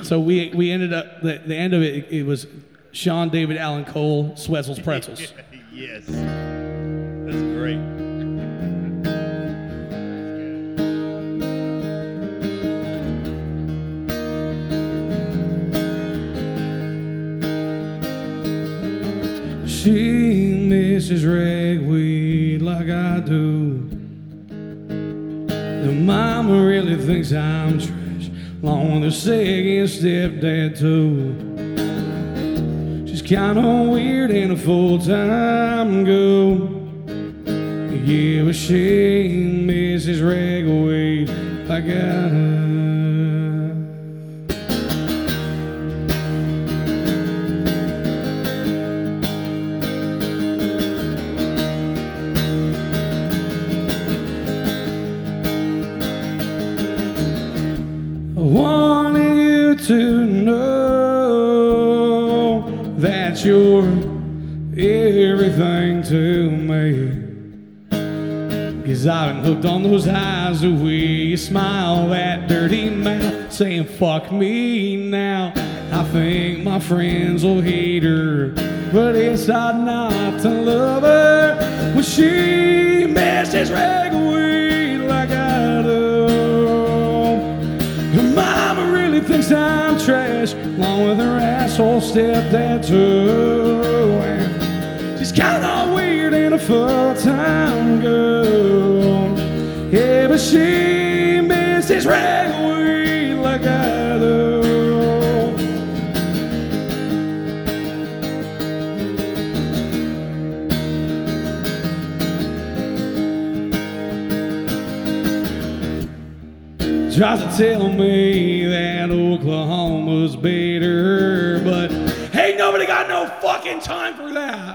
So we we ended up the, the end of it. It was Sean David Allen Cole Swetzel's pretzels. yes. That's great. She misses ragweed like I do. Mama really thinks I'm trash, along with her second stepdad too. She's kinda weird and a full-time girl. Yeah, but she misses ragweed I. I to me. Cause I've been hooked on those eyes, the way you smile, that dirty mouth, saying fuck me now. I think my friends will hate her, but it's hard not to love her when she messes ragweed like I do. Mama really thinks I'm trash, along with her asshole stepdad too. Kinda weird and a full-time girl. Yeah, but she misses ragweed like I do. Tries to tell me that Oklahoma's better, but ain't nobody got no fucking time for that.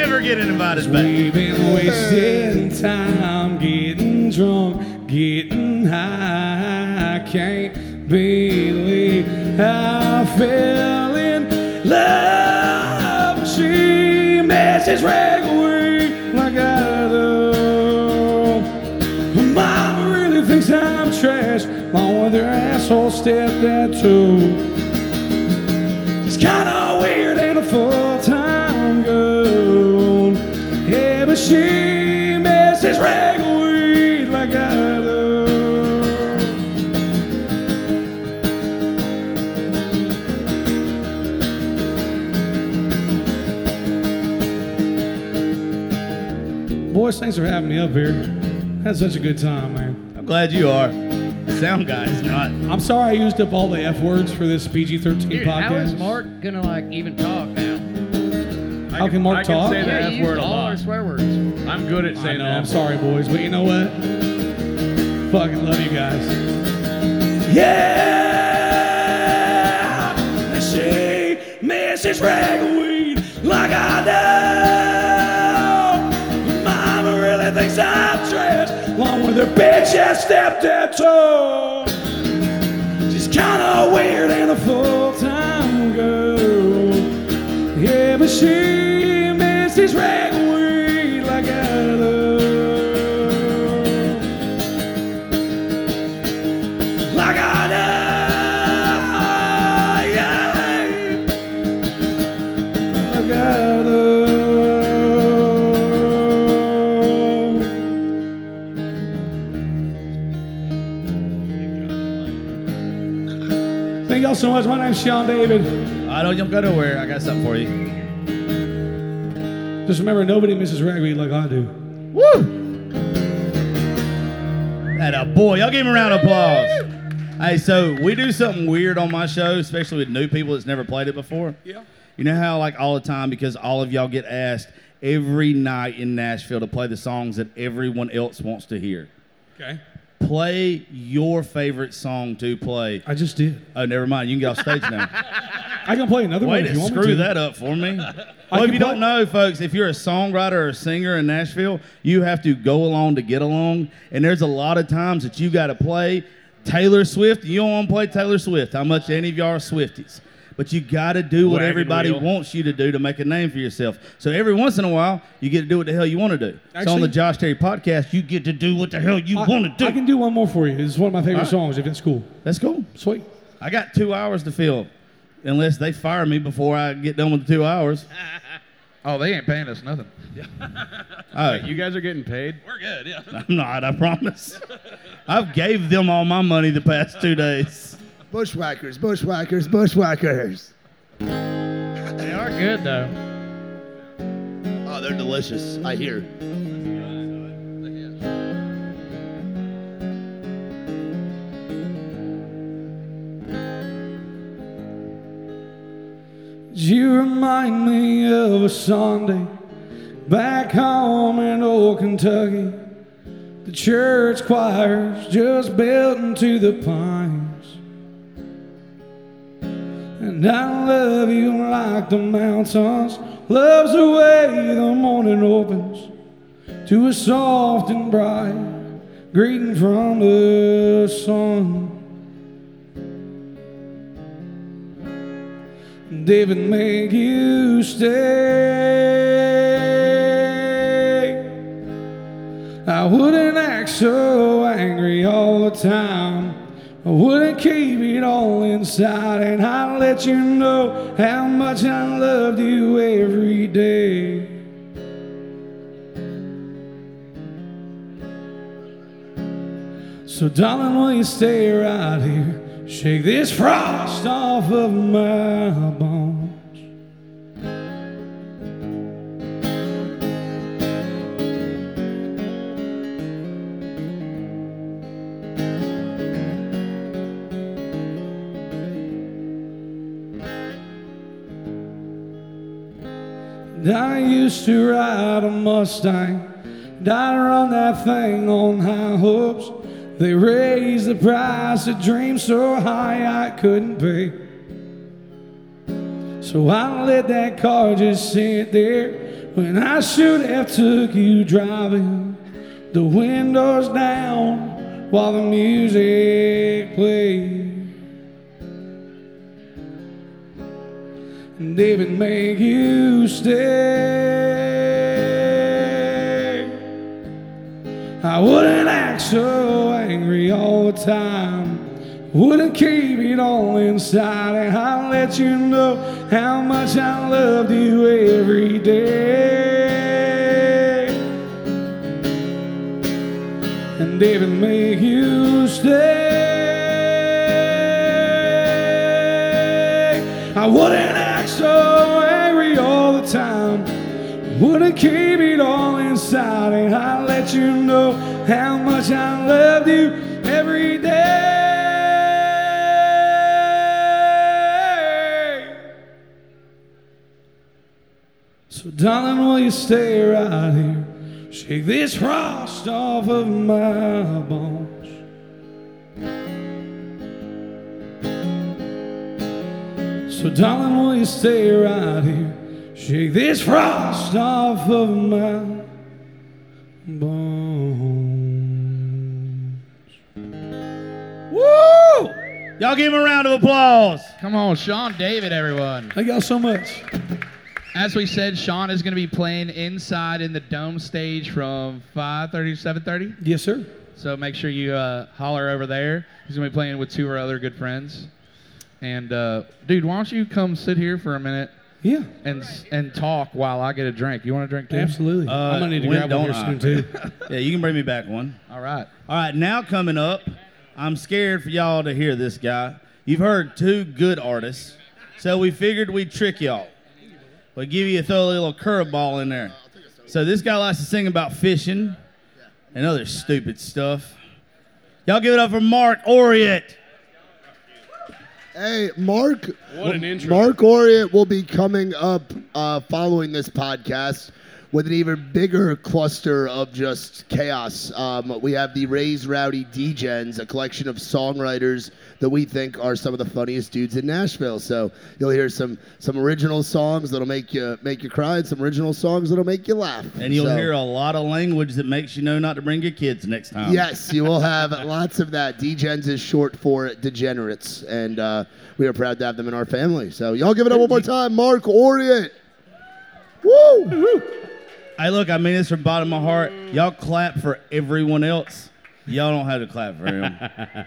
Never getting invited back. We've been wasting time getting drunk, getting high. I can't believe I fell in love. She messes ragweed like I do. Mama really thinks I'm trash, along with her asshole stepdad too. Boys, thanks for having me up here. Had such a good time, man. I'm glad you are. Sound guy is not. I'm sorry I used up all the F words for this PG-13 Dude, podcast. how is Mark gonna like even talk now? How can Mark I can talk? say the Yeah, F you used word a all our swear words. I'm good at saying know, that. I'm sorry, boys, but you know what? Fucking love you guys. Yeah! She misses ragweed like I do. Really thinks I'm trash, along with her bitch ass stepdad too. She's kinda weird and a full-time girl. Yeah, but she misses ragweed so much. My name's Sean David. I don't don't go nowhere. I got something for you. Just remember, nobody misses ragweed like I do. Woo! That a boy. Y'all give him a round of applause. Hey, so we do something weird on my show, especially with new people that's never played it before. Yeah. You know how like all the time because all of y'all get asked every night in Nashville to play the songs that everyone else wants to hear. Okay. Play your favorite song to play. I just did. Oh, never mind. You can get off stage now. I can play another Way one if to you want me screw to. that up for me. Well, if you don't know, folks, if you're a songwriter or a singer in Nashville, you have to go along to get along. And there's a lot of times that you got to play Taylor Swift. You don't want to play Taylor Swift. How much any of y'all are Swifties? But you got to do what Wagon everybody wheel. wants you to do to make a name for yourself. So every once in a while, you get to do what the hell you want to do. so on Actually- the Josh Terry podcast, you get to do what the hell you I, want to do. I can do one more for you. It's one of my favorite All right. songs if it's cool. That's cool. Sweet. I got two hours to fill, unless they fire me before I get done with the two hours. Oh, they ain't paying us nothing. Oh, You guys are getting paid. We're good, yeah. I'm not, I promise. I've gave them all my money the past two days. Bushwhackers, bushwhackers, bushwhackers. They are good though. Oh, they're delicious. I hear. You remind me of a Sunday back home in old Kentucky. The church choirs just built into the pines. And I love you like the mountains loves the way the morning opens to a soft and bright greeting from the sun. David, make you stay. I wouldn't act so angry all the time. I wouldn't keep it all inside, and I'd let you know how much I loved you every day. So, darling, will you stay right here? Shake this frost off of my bones. I used to ride a Mustang. And I'd run that thing on high hopes. They raised the price of dreams so high I couldn't pay. So I let that car just sit there when I should have took you driving. The windows down while the music played. And David, make you stay. I wouldn't act so angry all the time. Wouldn't keep it all inside, and I'd let you know how much I loved you every day. And David, make you stay. I wouldn't and I let you know how much I loved you every day. So, darling, will you stay right here? Shake this frost off of my bones. So, darling, will you stay right here? Shake this frost off of my bones. Woo! Y'all give him a round of applause. Come on, Sean David, everyone. Thank y'all so much. As we said, Sean is going to be playing inside in the dome stage from 5:30 to 7:30. Yes, sir. So make sure you uh, holler over there. He's going to be playing with two of our other good friends. And uh, dude, why don't you come sit here for a minute Yeah, and and talk while I get a drink? You want a drink too? absolutely. Uh, I'm gonna need to grab one soon too. Yeah, you can bring me back one. All right. All right, now coming up, I'm scared for y'all to hear this guy. You've heard two good artists, so we figured we'd trick y'all. We give you a throw a little curveball in there. So this guy likes to sing about fishing and other stupid stuff. Y'all give it up for Mark Oriet. Hey, Mark. What an intro. Mark Oriot will be coming up uh, following this podcast. With an even bigger cluster of just chaos. Um, we have the Raised Rowdy Degens, a collection of songwriters that we think are some of the funniest dudes in Nashville. So you'll hear some some original songs that'll make you make you cry, and some original songs that'll make you laugh. And you'll So- hear a lot of language that makes you know not to bring your kids next time. Yes, you will have lots of that. Degens is short for degenerates, and uh, we are proud to have them in our family. So y'all give it up one more time, Mark Orient. Woo! Hey, look, I mean this from bottom of my heart. Y'all clap for everyone else. Y'all don't have to clap for him.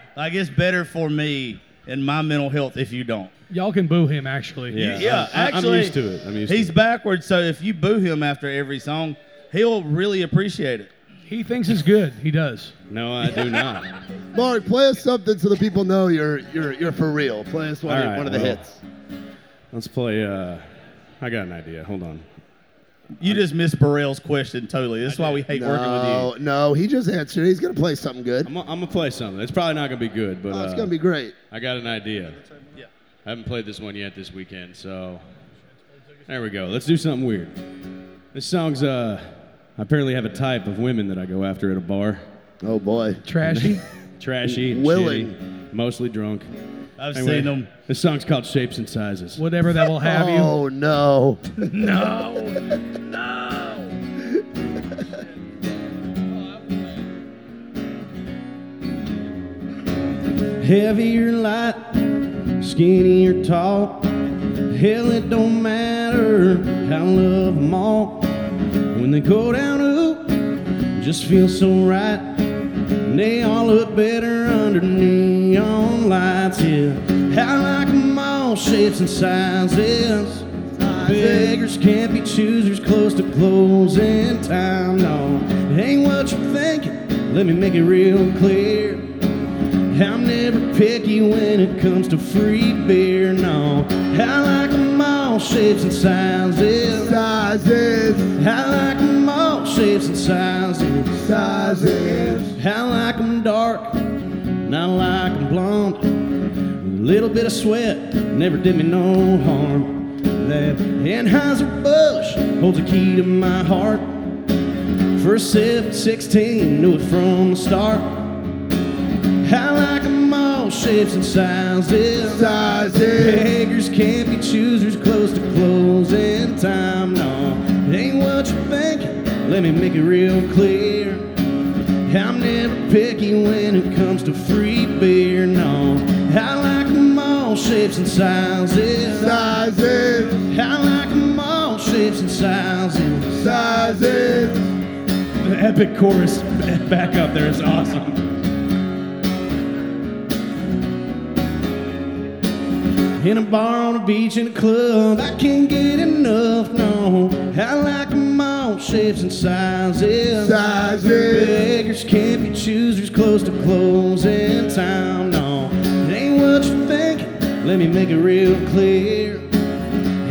like it's better for me and my mental health if you don't. Y'all can boo him, actually. Yeah, yeah I- I'm used to it. I'm used to he's it. backwards, so if you boo him after every song, he'll really appreciate it. He thinks it's good. He does. No, I do not. Mark, play us something so the people know you're you're you're for real. Play us one, All of, right, one of the well, hits. Let's play. Uh, I got an idea. Hold on. You just missed Burrell's question totally. This is why we hate working with No, you. no, he just answered. He's gonna play something good. I'm, I'm gonna play something. It's probably not gonna be good, but Oh, it's uh, gonna be great. I got an idea. Yeah. I haven't played this one yet this weekend, so there we go. Let's do something weird. This song's uh, I apparently have a type of women that I go after at a bar. Oh boy, Trashy. Trashy, Willing. shitty, mostly drunk. I've Anyway, seen them. This song's called Shapes and Sizes. Whatever that will have you. Oh no. No. No. Heavy or light, skinny or tall. Hell, it don't matter. how I love them all. When they go down, ooh, just feels so right. And they all look better under neon lights, yeah. I like them all, shapes and sizes. Beggars can't be choosers, close to closing time. No, it ain't what you're thinking. Let me make it real clear. I'm never picky when it comes to free beer, no. I like them all shapes and sizes. Sizes, I like them all shapes and sizes. sizes. I like them dark, and I like them blonde. A little bit of sweat never did me no harm. That Anheuser-Busch holds a key to my heart. First sip, 16, knew it from the start. I like them all shapes and sizes. Sizes. Beggars can't be choosers, close to closing time. No, it ain't what you think. Let me make it real clear. I'm never picky when it comes to free beer. No, I like them all shapes and sizes. Sizes, I like them all shapes and sizes. sizes. The epic chorus back up there is awesome. In a bar, on a beach, in a club, I can't get enough, no. I like them all shapes and sizes. Sizes. Beggars can't be choosers, close to closing time, no. It ain't what you're thinking, let me make it real clear.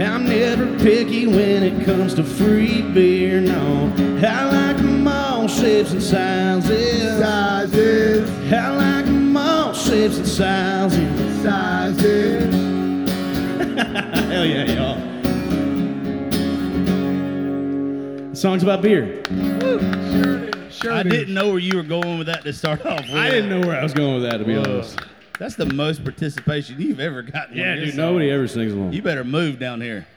I'm never picky when it comes to free beer, no. I like them all shapes and sizes. Sizes, I like them all shapes and sizes. sizes. Hell yeah, y'all. The song's about beer. Sure. I dude. didn't know where you were going with that to start off with. I didn't know where I was going with that, to be Whoa. honest. That's the most participation you've ever gotten. Yeah, with this dude, song. nobody ever sings along. You better move down here.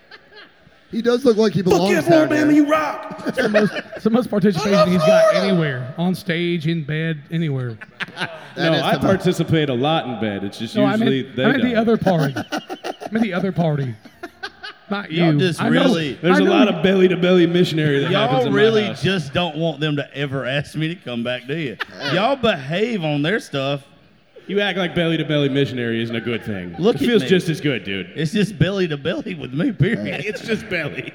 He does look like he belongs down there. you rock! It's the most, it's the most participation he's got anywhere. On stage, in bed, anywhere. No, I participate a lot in bed. It's just No, I usually meant, they I meant the don't. other party. I meant the other party. Not you. Y'all just I know- really- There's I a know- lot of belly to belly missionary that happens Y'all in really my house. just don't want them to ever ask me to come back, do you? Y'all behave on their stuff. You act like belly to belly missionary isn't a good thing. Look it at feels me. just as good, dude. It's just belly to belly with me, period. It's just belly.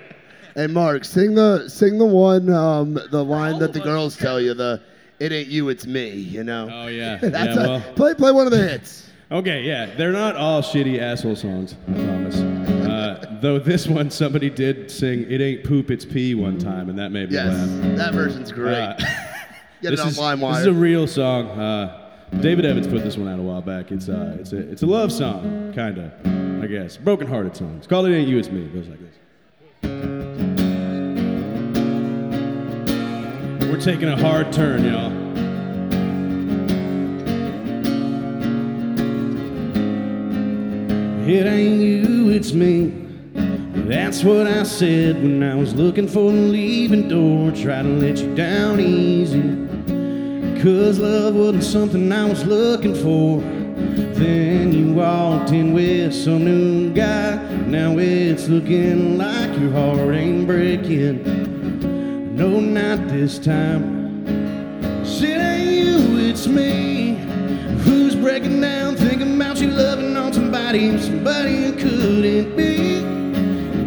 Hey Mark, sing the sing the one um, the line that the girls tell you the it ain't you it's me you know. Oh yeah. That's yeah, a, well. play play one of the hits. Okay, yeah, they're not all shitty asshole songs, I promise. Uh, though this one, somebody did sing "It Ain't Poop, It's Pee" one time, and that made me Yes, laugh. that version's great. Uh, Get it this on is, this is a real song. Uh, David Evans put this one out a while back. It's uh, it's a it's a love song, kinda, I guess, broken-hearted song. It's called "It Ain't You, It's Me." It goes like this. We're taking a hard turn, y'all. It ain't you, it's me. That's what I said when I was looking for the leaving door. Try to let you down easy. Cause love wasn't something I was looking for. Then you walked in with some new guy. Now it's looking like your heart ain't breaking. No, not this time. Shit ain't you, it's me. Who's breaking down, thinking about you loving somebody, somebody you couldn't be.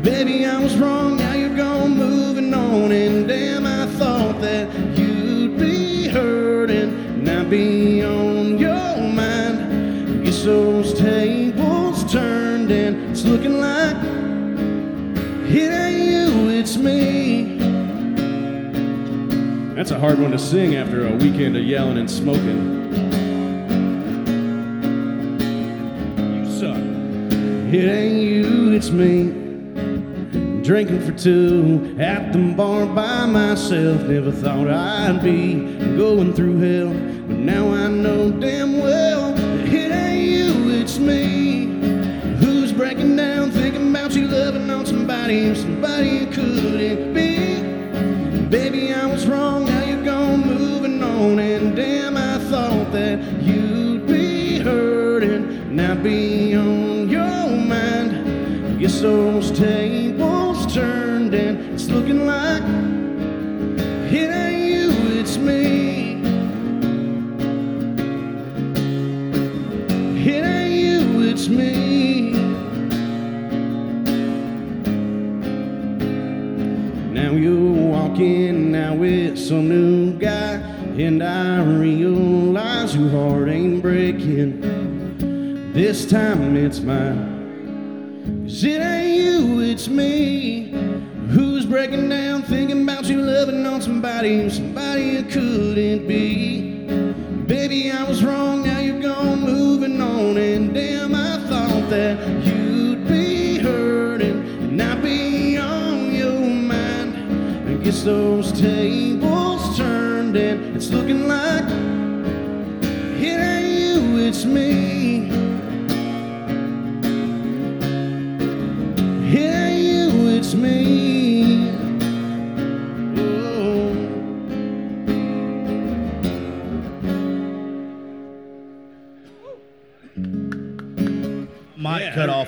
Baby, I was wrong, now you're gone, moving on. And damn, I thought that you'd be hurting, not be on your mind. Guess those tables turned, and it's looking like it ain't you, it's me. That's a hard one to sing after a weekend of yelling and smoking. It ain't you, it's me. Drinking for two at the bar by myself. Never thought I'd be going through hell, but now I know damn well it ain't you, it's me. Who's breaking down, thinking about you loving on somebody, somebody you couldn't be. Baby, I was wrong, now you're gone, moving on. And damn, I thought that you'd be hurting, not be on those tables turned, and it's looking like it ain't you, it's me. It ain't you, it's me. Now you're walking out with some new guy, and I realize your heart ain't breaking. This time it's mine. It ain't you, it's me. Who's breaking down, thinking about you loving on somebody, somebody you couldn't be. Baby, I was wrong, now you're gone, moving on, and damn, I thought that you'd be hurting and not be on your mind. I guess those tables turned, and it's looking like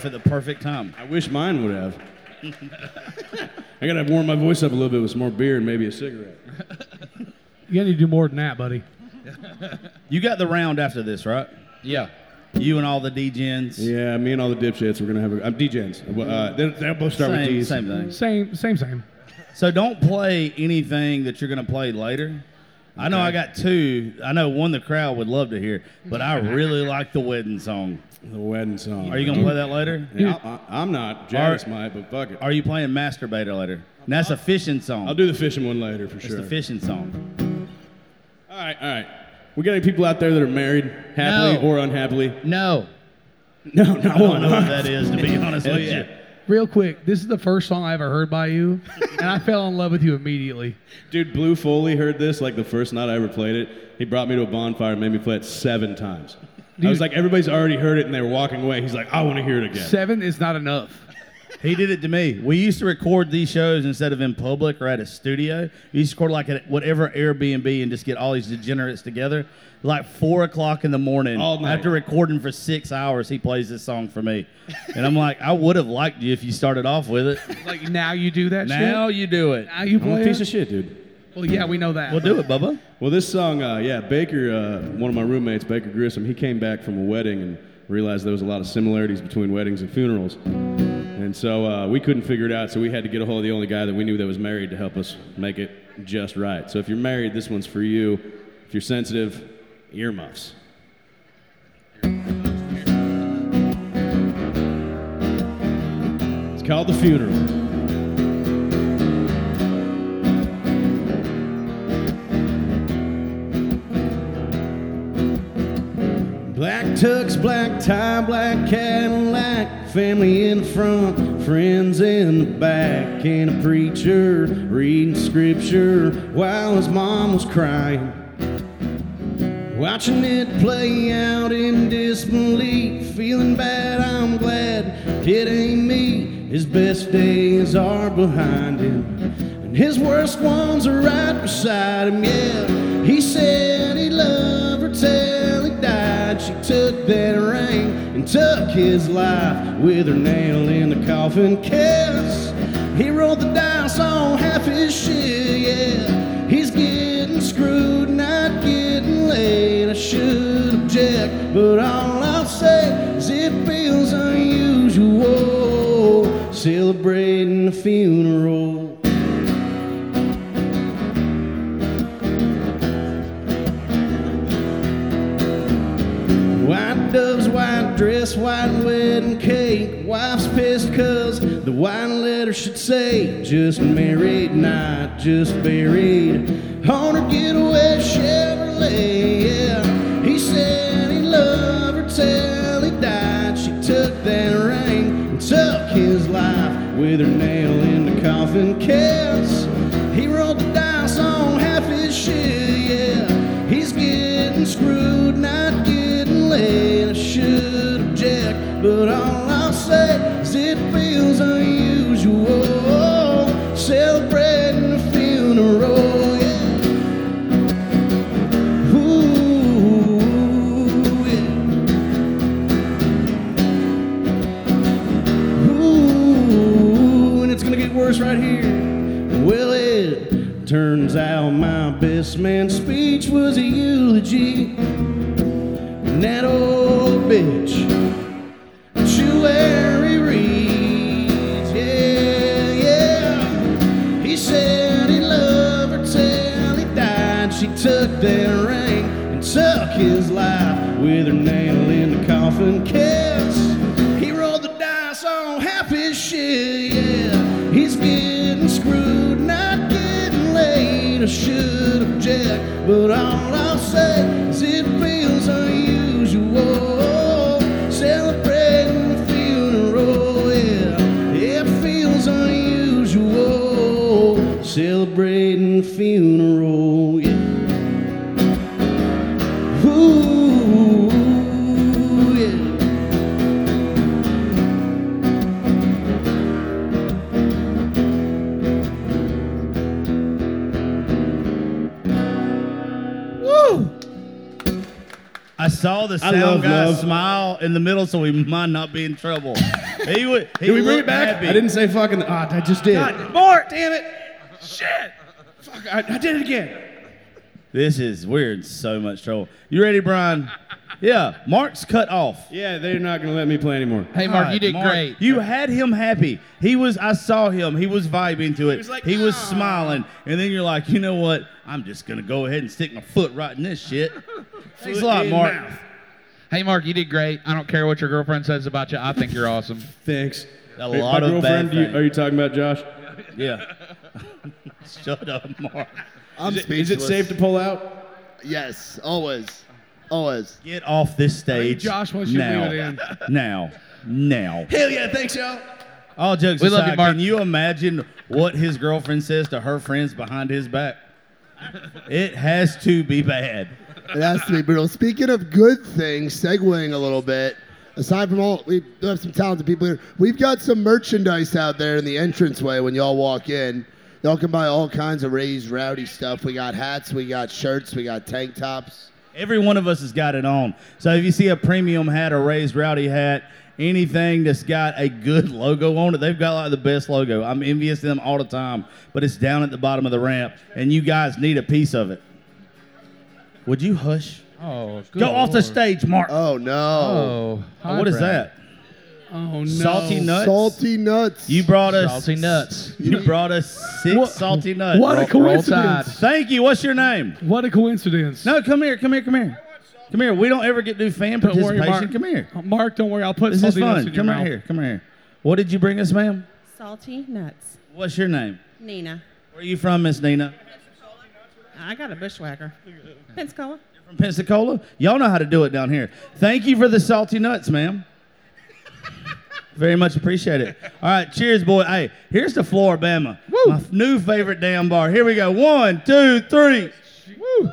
off at the perfect time. I wish mine would have. I gotta warm my voice up a little bit with some more beer and maybe a cigarette. You gotta do more than that, buddy. You got the round after this, right? Yeah. You and all the D-gens. Yeah, me and all the dipshits, we're gonna have a. I'm DJs. Uh, they they'll both start with Same, D's. same thing. Same, same, same. So don't play anything that you're going to play later. I know I got two. I know one the crowd would love to hear, but I really like the wedding song. The wedding song. Are you going to play that later? Yeah, I, am not. Janice might, but fuck it. Are you playing Masturbator later? And that's a fishing song. I'll do the fishing one later for sure. It's the fishing song. All right, all right. We got any people out there that are married, happily No. or unhappily? No. No, not I don't one. know what that is, to be honest Hell with yeah. you. Real quick, this is the first song I ever heard by you, and I fell in love with you immediately. Dude, Blue Foley heard this like the first night I ever played it. He brought me to a bonfire and made me play it seven times. I was like, everybody's already heard it and they were walking away. He's like, I want to hear it again. Seven is not enough. He did it to me. We used to record these shows instead of in public or at a studio. We used to record like at whatever Airbnb and just get all these degenerates together. Like four o'clock in the morning. All night. After recording for six hours, he plays this song for me. And I'm like, I would have liked you if you started off with it. Like now you do that shit? Now shit. you do it. Now you play. I'm play a piece it? of shit, dude. Well, yeah, we know that. We'll do it, Bubba. Well, this song, uh, yeah, Baker, uh, one of my roommates, Baker Grissom, he came back from a wedding and realized there was a lot of similarities between weddings and funerals. And so uh, we couldn't figure it out, so we had to get a hold of the only guy that we knew that was married to help us make it just right. So if you're married, this one's for you. If you're sensitive, earmuffs. It's called The Funeral. Black tux, black tie, black Cadillac, family in front, friends in the back, and a preacher reading scripture while his mom was crying. Watching it play out in disbelief, feeling bad, I'm glad it ain't me. His best days are behind him, and his worst ones are right beside him. Yeah, he said he loved her. She took that ring and took his life with her nail in the coffin kiss. He rolled the dice on half his shit, yeah. He's getting screwed, not getting laid. I should object, but all I'll say is it feels unusual celebrating a funeral. White white wedding cake. Wife's pissed cause the white letter should say just married, not just buried. On her getaway Chevrolet, yeah. He said he loved her till he died. She took that ring and took his life with her nail in the coffin kiss. He rolled the dice on half his shit, yeah. He's getting screwed, but all I'll say is it feels unusual celebrating a funeral. Yeah. Ooh, yeah. Ooh, and it's gonna get worse right here. Well, it turns out my best man's speech was a eulogy. And that old bitch, took ring and took his life with her nail in the coffin kiss. He rolled the dice on his shit, yeah. He's getting screwed, not getting laid. I should object, but all I'll say is it feels unusual celebrating a funeral. Yeah, it feels unusual celebrating funeral. Saw the sound love guy love. smile in the middle, so we might not be in trouble. he would. He Did we bring it back? happy. I didn't say fucking. Ah, I just did. God, Mark, damn it. Shit. Fuck, I, I did it again. This is we're in so much trouble. You ready, Brian? Yeah, Mark's cut off. Yeah, they're not gonna let me play anymore. Hey, Mark, you did Mark, great. You had him happy. He was. I saw him. He was vibing to it. He was, like, smiling, and then you're like, you know what? I'm just gonna go ahead and stick my foot right in this shit. Thanks a lot, in Mark. mouth. Hey, Mark, you did great. I don't care what your girlfriend says about you. I think you're awesome. Thanks. A Hey, lot my of girlfriend, bad do you, things. are you talking about Josh? Yeah. Shut up, Mark. I'm Is it, is it safe to pull out? Yes, always, always. Get off this stage. Josh wants you to now. leave it in. Now. Now. Hell yeah! Thanks, y'all. All jokes We love aside, you, Mark. can you imagine what his girlfriend says to her friends behind his back? It has to be bad. It has to be brutal. Speaking of good things, segueing a little bit. Aside from all, we do have some talented people here. We've got some merchandise out there in the entranceway when y'all walk in. Y'all can buy all kinds of raised rowdy stuff. We got hats, we got shirts, we got tank tops. Every one of us has got it on. So if you see a premium hat, a raised rowdy hat, anything that's got a good logo on it, they've got like the best logo. I'm envious of them all the time, but it's down at the bottom of the ramp, and you guys need a piece of it. Would you hush? Oh, good Go off the Lord. stage, Mark. Oh no! Oh, hi, what is Brad. that? Oh, no. Salty nuts. Salty nuts. You brought us Salty nuts. You brought us six What- salty nuts. What a Roll- roll coincidence. Thank you. What's your name? What a coincidence. No, come here, come here, come here. Come here. We don't ever get new fan Don't worry, participation. Mark. come here. Uh, Mark, don't worry. I'll put This is salty nuts fun. in Come your right mouth. here. Come right here. What did you bring us, ma'am? Salty nuts. What's your name? Nina. Where are you from, Miss Nina? I got a bushwhacker. Pensacola. from Pensacola. Y'all know how to do it down here. Thank you for the salty nuts, ma'am. Very much appreciate it. All right, cheers, boy. Hey, here's the Floribama, Woo! my f- new favorite damn bar. Here we go. One, two, three. Woo.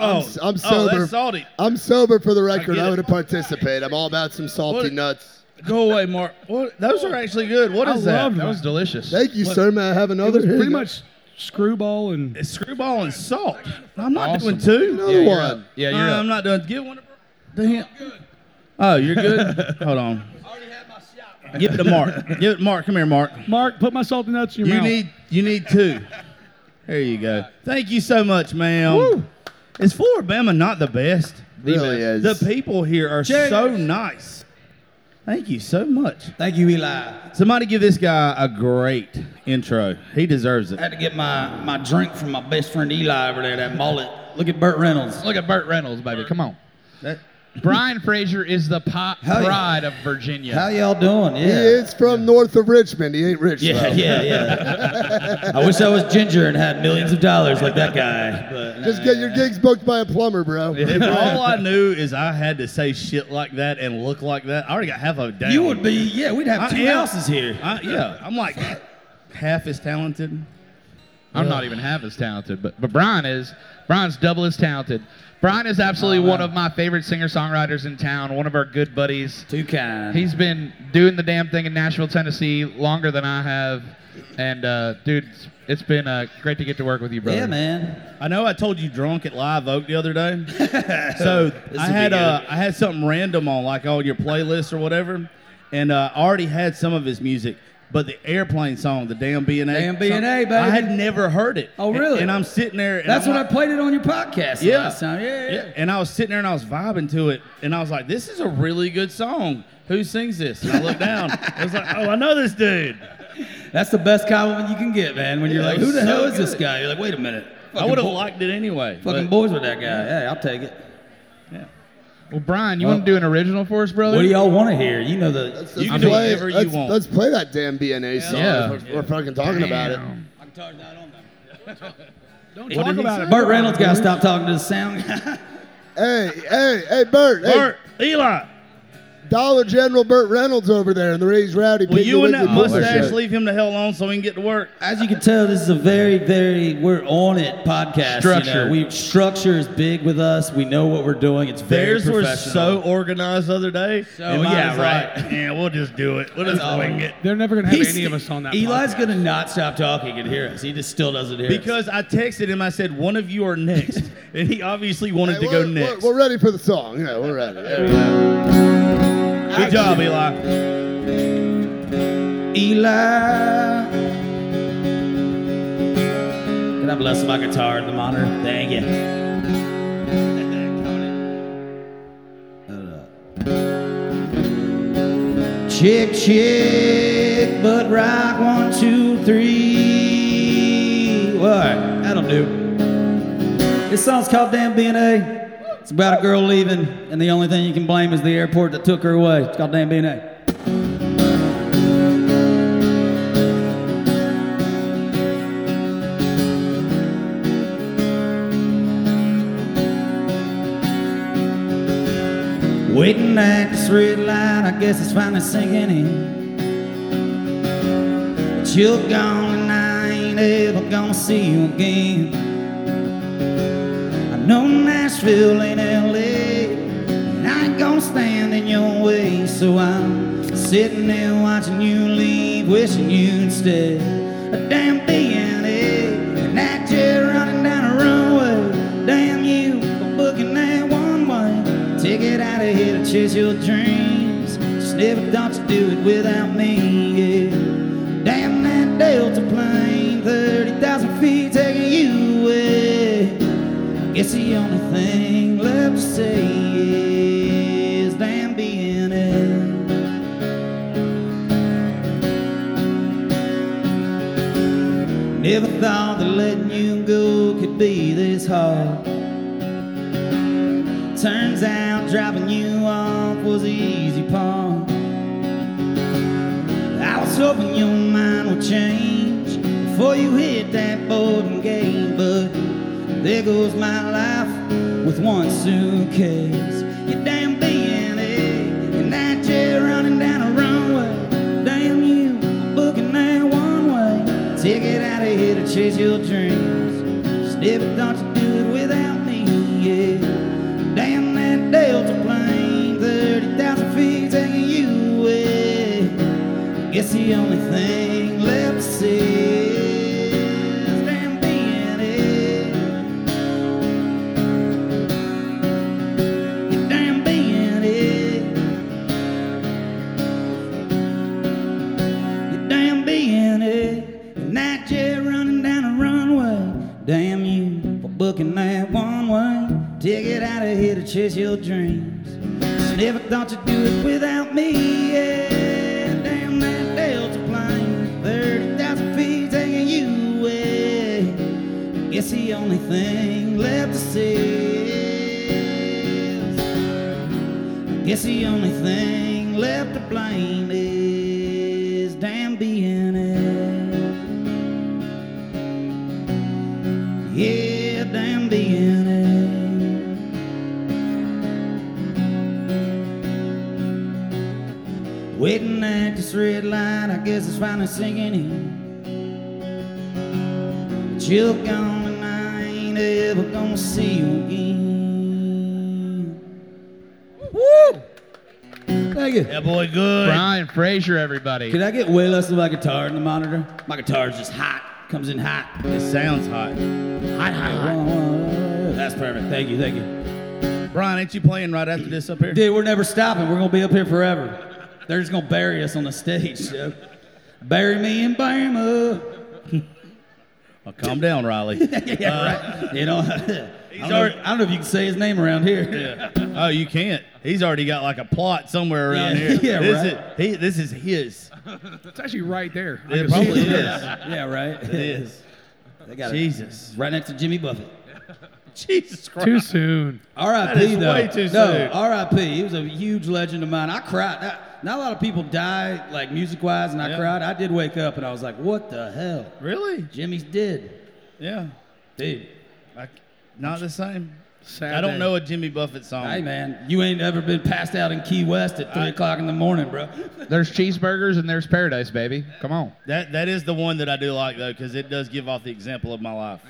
Oh, I'm, Oh, s- I'm oh, sober. that's salty. I'm sober for the record. get I it. would participate. I'm all about some salty What- nuts. Go away, Mark. What? Those are actually good. What I is that? love That was delicious. Thank you, What- sir. May I have It another? was Here you pretty go. much screwball and It's screwball and salt. I'm not Awesome. doing two. Another yeah, you're one. up. Yeah, Uh, you're I'm up. not doing. Give one to him. Oh, you're good. Hold on. Give it to Mark. Give it, Mark. Come here, Mark. Mark, put my salty nuts in your You mouth. need. You need two. There you go. Thank you so much, ma'am. Is Floribama not the best? Really is. The people here are Cheers. so nice. Thank you so much. Thank you, Eli. Somebody give this guy a great intro. He deserves it. I had to get my, my drink from my best friend Eli over there, that mullet. Look at Burt Reynolds. Look at Burt Reynolds, baby. Come on. That- Brian Fraser is the pop Hell yeah. pride of Virginia. How y'all doing? He is from north of Richmond. He ain't rich. Yeah, though. yeah, yeah. I wish I was ginger and had millions of dollars like that guy. But Just get your gigs booked by a plumber, bro. If all I knew is I had to say shit like that and look like that, I already got half of it down. you would be, yeah, we'd have I two am. houses here. I, yeah, I'm like half as talented. I'm not even half as talented, but but Brian is. Brian's double as talented. Brian is absolutely one of my favorite singer-songwriters in town. One of our good buddies. Too kind. He's been doing the damn thing in Nashville, Tennessee, longer than I have. And uh, dude, it's- it's been uh, great to get to work with you, brother. yeah, man. I know I told you drunk at Live Oak the other day. so I had uh. I had something random on like on your playlist or whatever, and uh, I already had some of his music. But the airplane song, the damn B and A, Damn BNA, baby. I had never heard it. Oh, really? And, I'm sitting there. And That's I'm when I played it on your podcast Yeah. last time. Yeah, yeah. Yeah, and I was sitting there and I was vibing to it, and I was like, "This is a really good song. Who sings this?" And I looked down. I was like, "Oh, I know this dude." That's the best compliment you can get, man. When you're Yeah, like, who the so hell is this guy? You're like, wait a minute. I would have liked it anyway. Fucking boys with that guy. Hey, I'll take it. Well, Brian, you Well- want to do an original for us, brother? What do y'all want to hear? You know the. Let's, You let's can do play, whatever you let's, want. let's play that damn BNA song. Yeah. We're, we're fucking talking about it. Damn. Don't talk did about it. Burt Reynolds got to stop talking to the sound guy. Hey, hey, hey, Bert. Hey, Bert, Eli, Dollar General Burt Reynolds over there in the Raised Rowdy. will Piggly you and that mustache shirt. leave him the hell alone so he can get to work? As you can tell, this is a very, very we're on it podcast. You Structure. know, we structure is big with us. We know what we're doing. It's very Theirs was professional. so organized the other day. So, and yeah, right. Like, yeah, we'll just do it. We'll just That's all. wing it. They're never gonna have He's- any of us on that. Eli's podcast. gonna not stop talking and hear us. He just still doesn't hear us. Because I texted him, I said, one of you are next. and he obviously wanted Hey, to go next. We're, we're ready for the song. Yeah, we're ready. There we go. Good job, Eli. Eli. Can I bless my guitar in the monitor? Thank you. Chick, chick, but rock one, two, three. What? That'll do. This song's called Damn BNA. It's about a girl leaving, and the only thing you can blame is the airport that took her away. It's called Damn BNA. Waiting at this red light, I guess it's finally sinking in. But you're gone and I ain't ever gonna see you again. Know Nashville ain't LA, and I ain't gonna stand in your way. So I'm sitting there watching you leave, wishing you'd stay. A damn BNA, and that jet running down the runway. Damn you for booking that one way ticket out of here to chase your dreams. Just never thought you'd do it without me. Yeah. Damn that Delta plane, 30,000 feet taking you. Guess the only thing left to say is damn being it. Never thought that letting you go could be this hard. Turns out dropping you off was the easy part. I was hoping your mind would change before you hit that boarding gate, but There goes my life with one suitcase. You damn BNA, and that jet running down a runway. Damn you, booking that one way. Ticket out of here to chase your dreams. Just never thought you'd do it without me, yeah. Damn that Delta plane, 30,000 feet taking you away. Guess the only thing left to say Damn you for booking that one way. Ticket out of here to chase your dreams. Never thought you'd do it without me. Yeah, damn that Delta plane. 30,000 feet taking you away. Guess the only thing left to say is. Guess the only thing left to blame is Waiting at this red light, I guess it's finally sinking in. But you're gone and I ain't ever gonna see you again. Woo! Thank you. Yeah, boy, good. Brian Fraser, everybody. Could I get way less of my guitar in the monitor? My guitar's just hot. Comes in hot. It sounds hot. Hot, hot, hot. That's perfect. Thank you, thank you. Brian, ain't you playing right after this up here? Dude, we're never stopping. We're gonna be up here forever. They're just gonna bury us on the stage. So. Bury me in Burma. Well, calm down, Riley. yeah, right. Uh, you know, I don't know, I don't know if you can say his name around here. Yeah. Oh, you can't. He's already got like a plot somewhere around Yeah, here. yeah, this right. Is, he, this is his. It's actually right there. It probably it. is. yeah, right. It is. They got Jesus. it right next to Jimmy Buffett. Jesus Christ. Too soon. R.I.P. though. way too no, soon. R.I.P. He was a huge legend of mine. I cried. Not, not a lot of people die like music wise, and I Yeah. cried. I did wake up and I was like, "What the hell? Really? Jimmy's dead, Yeah. dude." I, not the same. Sad I don't day. know a Jimmy Buffett song. Hey man, you ain't ever been passed out in Key West at three o'clock in the morning, bro. There's cheeseburgers and there's paradise, baby. Come on. That that is the one that I do like though, because it does give off the example of my life.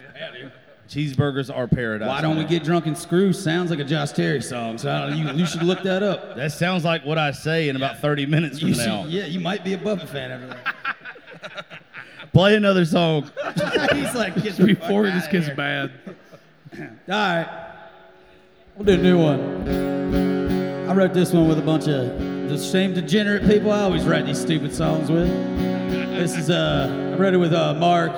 Cheeseburgers are paradise. Why don't we get drunk and screw? Sounds like a Josh Terry song. So I don't, you, you should look that up. That sounds like what I say in about 30 minutes from You should- now. yeah, you might be a Buffett fan after that. Play another song. He's like, get the Before fuck this outta gets bad. All right. We'll do a new one. I wrote this one with a bunch of the same degenerate people I always write these stupid songs with. This is, uh, I wrote it with uh, Mark.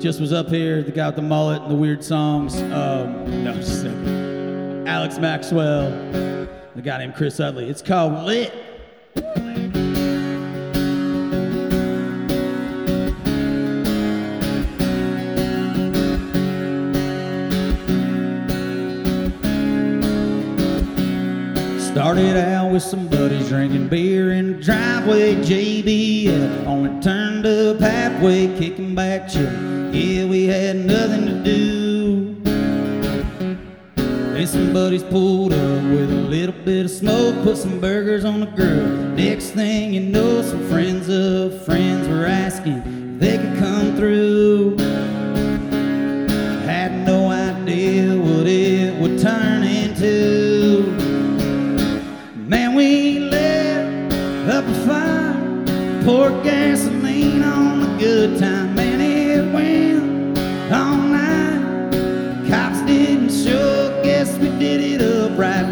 Just was up here, the guy with the mullet and the weird songs. Um, no, just a. Alex Maxwell, the guy named Chris Utley. It's called Lit. Started out with some buddies drinking beer in the driveway. JBL only turned up halfway, kicking back chill. Yeah, we had nothing to do. Then some buddies pulled up with a little bit of smoke, put some burgers on the grill. Next thing you know, some friends of friends were asking if they could come through. Had no idea what it would turn into. Man, we lit up a fire, poured gasoline on the good time.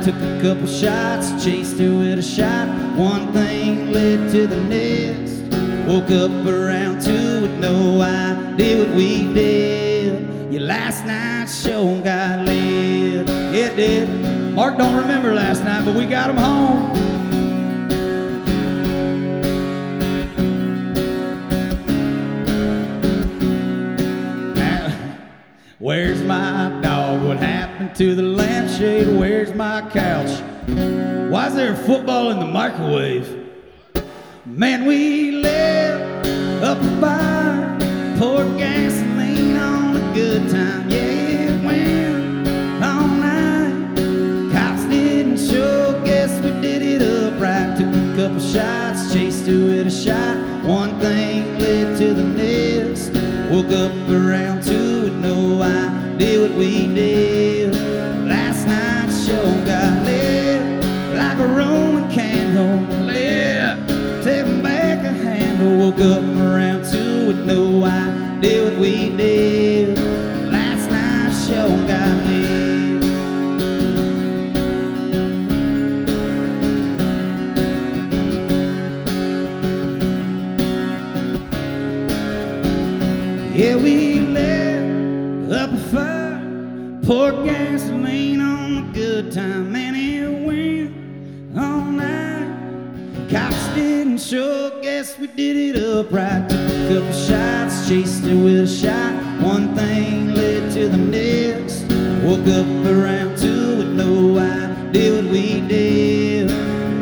Took a couple shots, chased her with a shot. One thing led to the next. Woke up around two with no idea what we did. Your last night's show got lit. It did. Mark don't remember last night, but we got him home. to the lampshade, where's my couch? Why's there a football in the microwave? Man, we lit up a fire, poured gasoline on a good time. Yeah, it went all night. Cops didn't show, guess we did it upright. Took a couple shots, chased to it a shot. One thing led to the next. Woke up around two with no idea what we did. Woke up around two with no idea what we did. Did it upright. Took a couple shots, chased it with a shot. One thing led to the next. Woke up around two with no idea what we did.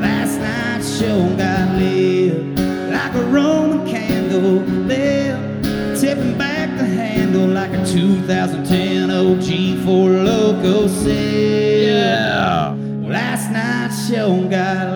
Last night's show got lit like a Roman candle lit tipping back the handle like a 2010 OG Four Loco Sid. Yeah. Last night's show got lit.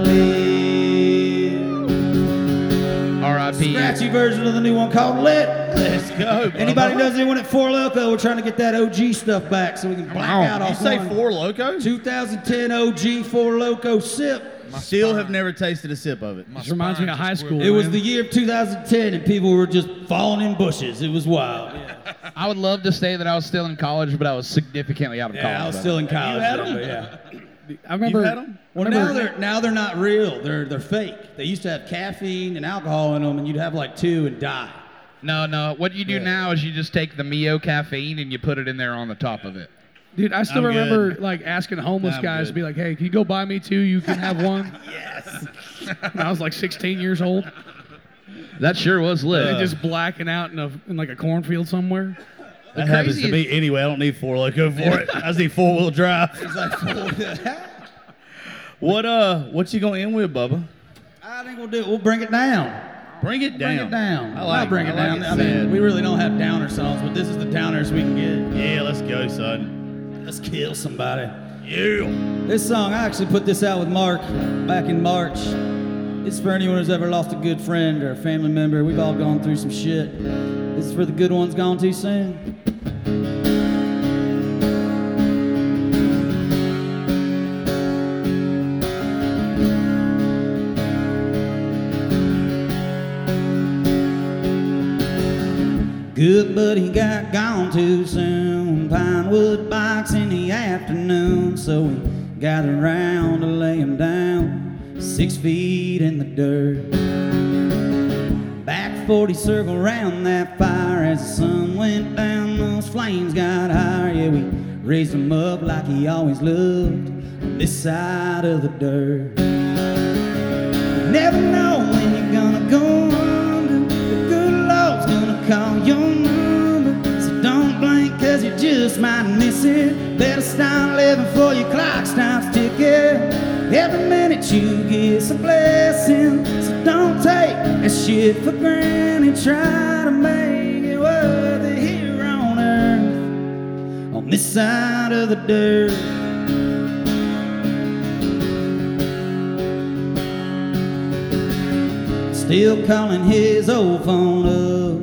Version of the new one called Lit. Let's go. Anybody knows anyone at Four Loco? We're trying to get that OG stuff back so we can black on. out You off say one. Four Locos? 2010 OG Four Loco sip. Still have never tasted a sip of it. This reminds me of high school. It was the year of 2010 and people were just falling in bushes. It was wild. I would love to say that I was still in college, but I was significantly out of college. I was still in then. college. had then, 'em? but yeah. I remember. had 'em? Well, whenever- now they're now they're not real. They're they're fake. They used to have caffeine and alcohol in them, and you'd have like two and die. No, no. What you do now is you just take the Mio caffeine and you put it in there on the top of it. Dude, I still I'm remember good. like asking homeless I'm guys good. to be like, "Hey, can you go buy me two? You can have one." yes. And I was like 16 years old, That sure was lit. and just blacking out in a in like a cornfield somewhere. That happens to me anyway. I don't need Four Loco for it. I just need four wheel drive. It's like What uh? What you gonna end with, Bubba? I think we'll do. We'll bring it down. Bring it down. Bring it down. I like I'll bring it I like down. I mean, we really don't have downer songs, but this is the downers we can get. Yeah, let's go, son. Let's kill somebody. Yeah. This song, I actually put this out with Mark back in March. It's for anyone who's ever lost a good friend or a family member. We've all gone through some shit. This is for the good ones gone too soon. Good buddy got gone too soon. Pinewood bikes in the afternoon, so we gathered round to lay him down, six feet in the dirt. Back 40 circle round that fire as the sun went down. Those flames got higher. Yeah, we raised him up like he always loved on this side of the dirt. Never know when you're gonna go under. The good Lord's gonna call your just might miss it. Better start living before your clock stops ticking. Every minute you get's a blessing. So don't take that shit for granted. Try to make it worth it here on earth. On this side of the dirt. Still calling his old phone up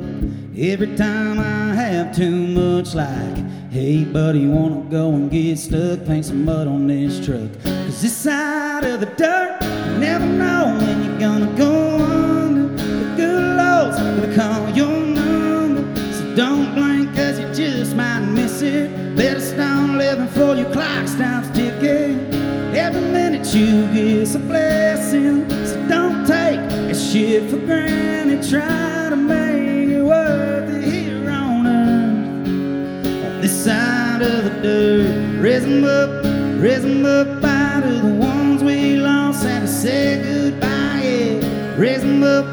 every time I have too much. Like, hey buddy, wanna go and get stuck? Paint some mud on this truck. Cause this side of the dirt, you never know when you're gonna go under. The good Lord's gonna call your number. So don't blink, cause you just might miss it. Better start living before your clock stops ticking. Every minute you get's a blessing. So don't take that shit for granted. Try to make it worth it the dirt, raise 'em up, raise 'em up out of the ones we lost and to say goodbye. Yeah, raise 'em up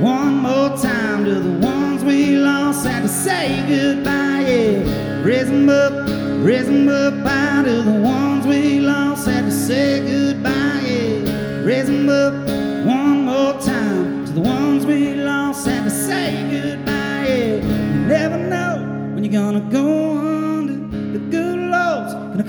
one more time to the ones we lost and to say goodbye. Yeah, raise 'em up, raise 'em up out of the ones we lost and to say goodbye. Yeah, raise 'em up one more time to the ones we lost and to say goodbye. Yeah, you never know when you're gonna go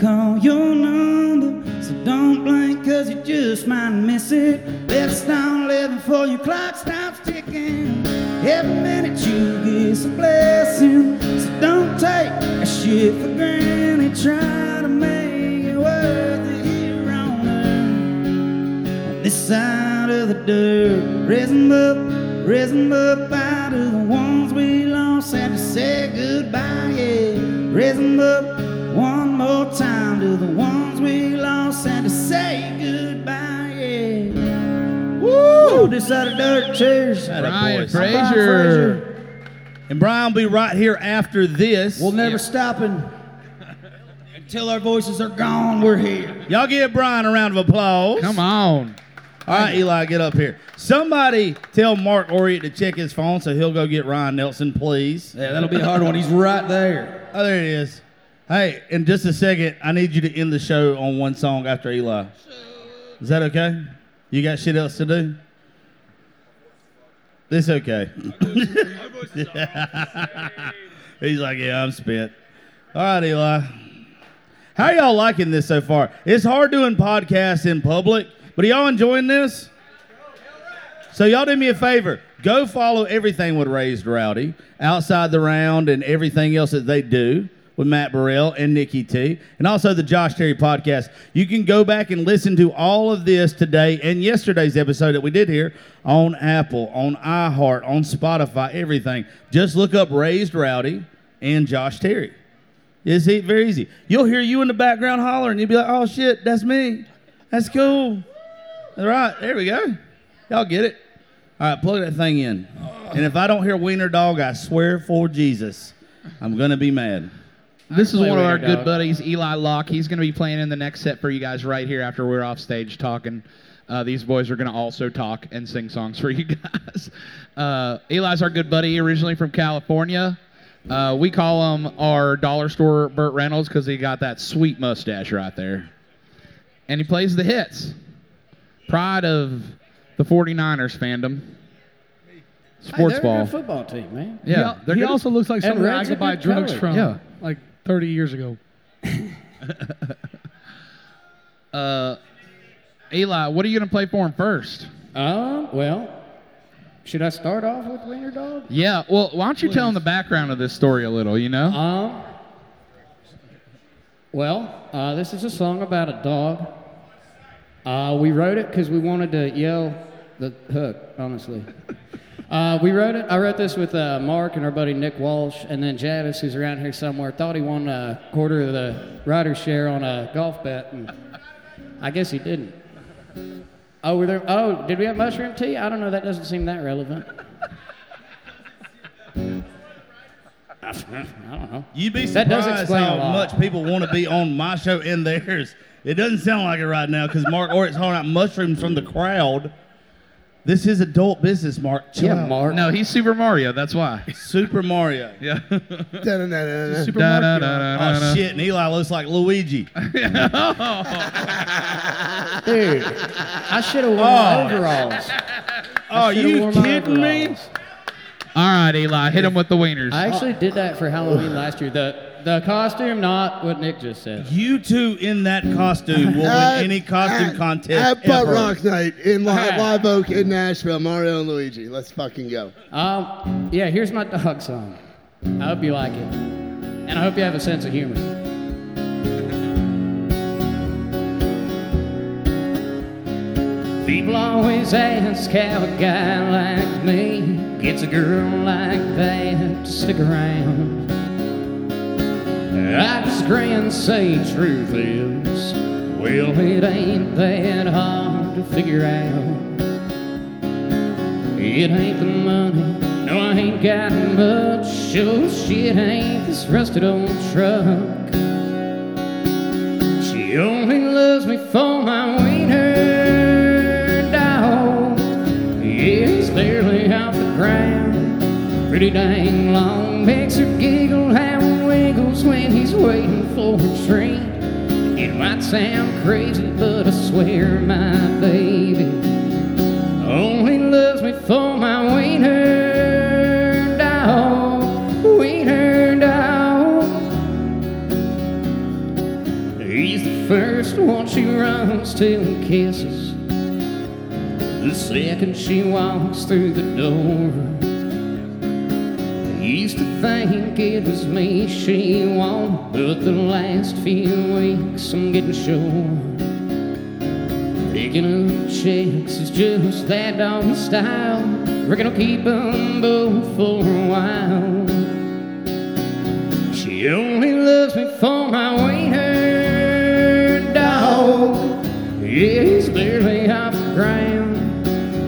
call your number. So don't blink, cause you just might miss it. Better start living before your clock stops ticking. Every minute you get's a blessing. So don't take a shit for granted. trying to make it worth it here on earth. On this side of the dirt, raising up, raising up out of the ones we lost, had to say goodbye, yeah. Raising up to the ones we lost, had to say goodbye, yeah. Woo! This side of dirt, cheers. Brian boys. Frazier. Brian Frazier. And Brian will be right here after this. We'll never stopping until our voices are gone. We're here. Y'all give Brian a round of applause. Come on. All right, Eli, get up here. Somebody tell Mark Oriot to check his phone so he'll go get Ryan Nelson, please. Yeah, that'll be a hard one. He's right there. Oh, there it is. Hey, in just a second, I need you to end the show on one song after Eli. Is that okay? You got shit else to do? It's okay. He's like, yeah, I'm spent. All right, Eli. How y'all liking this so far? It's hard doing podcasts in public, but are y'all enjoying this? So y'all do me a favor. Go follow everything with Raised Rowdy, Outside the Round, and everything else that they do with Matt Burrell and Nikki T, and also the Josh Terry podcast. You can go back and listen to all of this today and yesterday's episode that we did here on Apple, on iHeart, on Spotify, everything. Just look up Raised Rowdy and Josh Terry. It's very easy. You'll hear you in the background hollering. You'll be like, oh shit, that's me. That's cool. All right, there we go. Y'all get it? All right, plug that thing in. And if I don't hear Wiener Dog, I swear for Jesus, I'm going to be mad. This is one of our Wiener good buddies, Eli Locke. He's going to be playing in the next set for you guys right here after we're off stage talking. Uh, these boys are going to also talk and sing songs for you guys. Uh, Eli's our good buddy, originally from California. Uh, we call him our dollar store Burt Reynolds because he got that sweet mustache right there. And he plays the hits. Pride of the 49ers fandom. Sports hey, they're ball. A good football team, man. Yeah, he, they're he also looks like And somebody I could buy drugs color. from. Yeah. Like 30 years ago. Uh, Eli, what are you going to play for him first? Um, well, should I start off with Wiener Dog? Yeah, well, why don't you tell him the background of this story a little, you know? Um, well, uh, this is a song about a dog. Uh, we wrote it because we wanted to yell the hook, honestly. Uh, we wrote it. I wrote this with uh, Mark and our buddy Nick Walsh, and then Javis, who's around here somewhere, thought he won a quarter of the rider's share on a golf bet, and I guess he didn't. Oh, were there? Oh, did we have mushroom tea? I don't know. That doesn't seem that relevant. I don't know. You'd be That does surprised explain how much people want to be on my show and theirs. It doesn't sound like it right now because Mark Oriot's hauling out mushrooms from the crowd. This is adult business, Mark. Chill Yeah, out. Mark. No, he's Super Mario, that's why. Super Mario. Yeah. Da-da-da-da-da. Super Da, da, Mario. da, da, Oh da. shit! And Eli looks like Luigi. Dude, I should have worn Oh. overalls. Oh, should've you worn my kidding me? overalls. All right, Eli, hit him with the wieners. I actually did that for Halloween last year. The the costume, not what Nick just said. You two in that costume will win any costume at- contest At Butt ever. Rock Night in Li- Alright. Live Oak in Nashville. Mario and Luigi. Let's fucking go. Um, yeah, here's my dog song. I hope you like it, and I hope you have a sense of humor. People always ask how a guy like me gets a girl like that to stick around. I just say truth is, well, it ain't that hard to figure out. It ain't the money, no, I ain't got much. Sure shit ain't this rusted old truck. She only loves me for my wiener dog. It's barely off the ground. Pretty dang long, makes her giggle wiggles when he's waiting for a train. It might sound crazy, but I swear my baby only loves me for my wiener dog, wiener dog. He's the first one she runs to and kisses. The second she walks through the door. Used to think it was me she wanted, but the last few weeks I'm getting sure. Picking up chicks is just that doggy style. Reckon I'll keep them both for a while. She only loves me for my wiener dog. Yeah, he's barely off the ground.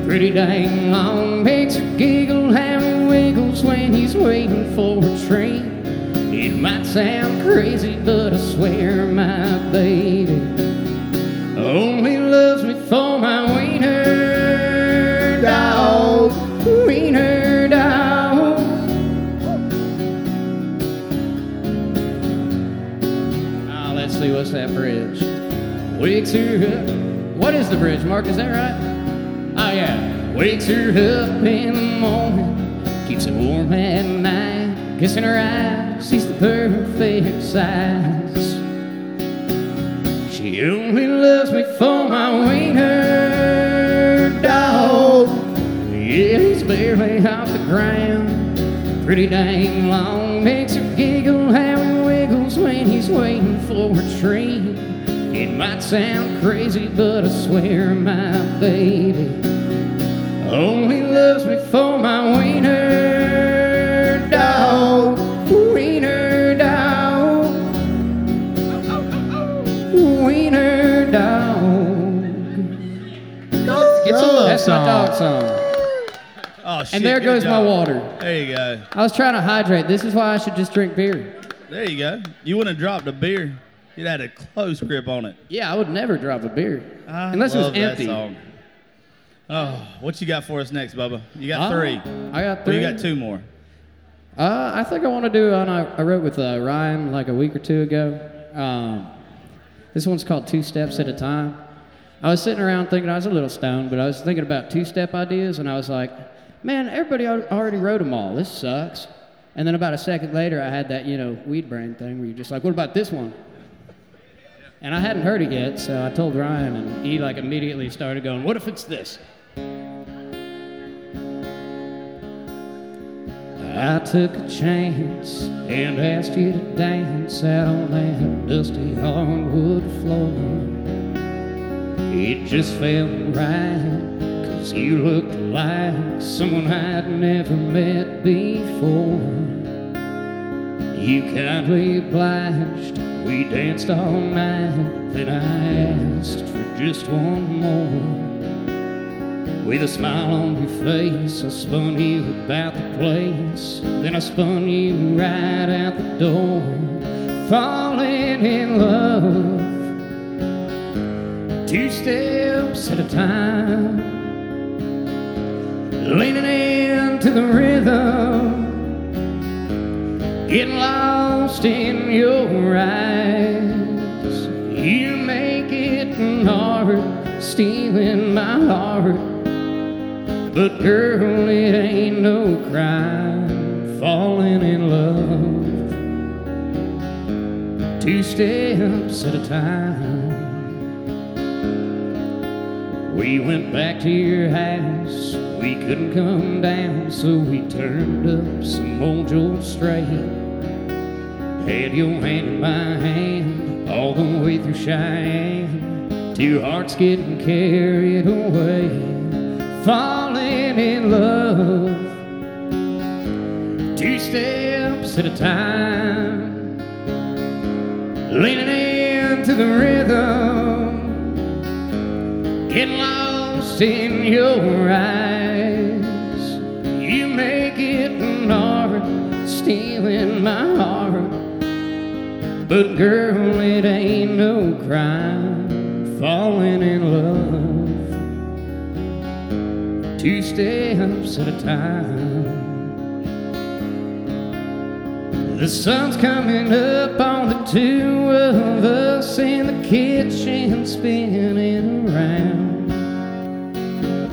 Pretty dang long, makes her giggle he's waiting for a train. It might sound crazy, but I swear my baby only loves me for my wiener dog. Wiener dog. Ah, let's see what's that bridge. Wakes her up. What is the bridge, Mark? Is that right? Oh yeah. Wakes her up in the morning, warm at night. Kissing her eyes, she's the perfect size. She only loves me for my wiener dog. Yeah, he's barely off the ground. Pretty dang long, makes her giggle how he wiggles when he's waiting for a treat. It might sound crazy, but I swear my baby only loves me for my wiener That's my dog song. Oh, shit, And there good goes my job. water. There you go. I was trying to hydrate. This is why I should just drink beer. There you go. You wouldn't have dropped a beer. You'd had a close grip on it. Yeah, I would never drop a beer. I Unless it was love that empty. song. Oh, what you got for us next, Bubba? You got Uh, three. I got Or three. you got two more. Uh, I think I want to do one I, I wrote with uh, Ryan like a week or two ago. Um, this one's called Two Steps at a Time. I was sitting around thinking I was a little stoned, but I was thinking about two step ideas, and I was like, man, everybody already wrote them all. This sucks. And then about a second later, I had that, you know, weed brain thing where you're just like, what about this one? And I hadn't heard it yet, so I told Ryan, and he like immediately started going, what if it's this? I took a chance and asked you to dance out on that dusty hardwood floor. It just felt right, cause you looked like someone I'd never met before. You kindly obliged, we danced all night, then I asked for just one more. With a smile on your face, I spun you about the place. Then I spun you right out the door. Falling in love, two steps at a time. Leaning into the rhythm, getting lost in your eyes. You make it hard, stealing my heart. But girl, it ain't no crime falling in love. Two steps at a time. We went back to your house. We couldn't come down, so we turned up some old George Strait. Had your hand in my hand all the way through Cheyenne. Two hearts getting carried away falling in love. Two steps at a time, leaning into the rhythm, getting lost in your eyes. You make it hard, stealing my heart. But girl, it ain't no crime falling in love two steps at a time. The sun's coming up on the two of us in the kitchen spinning around.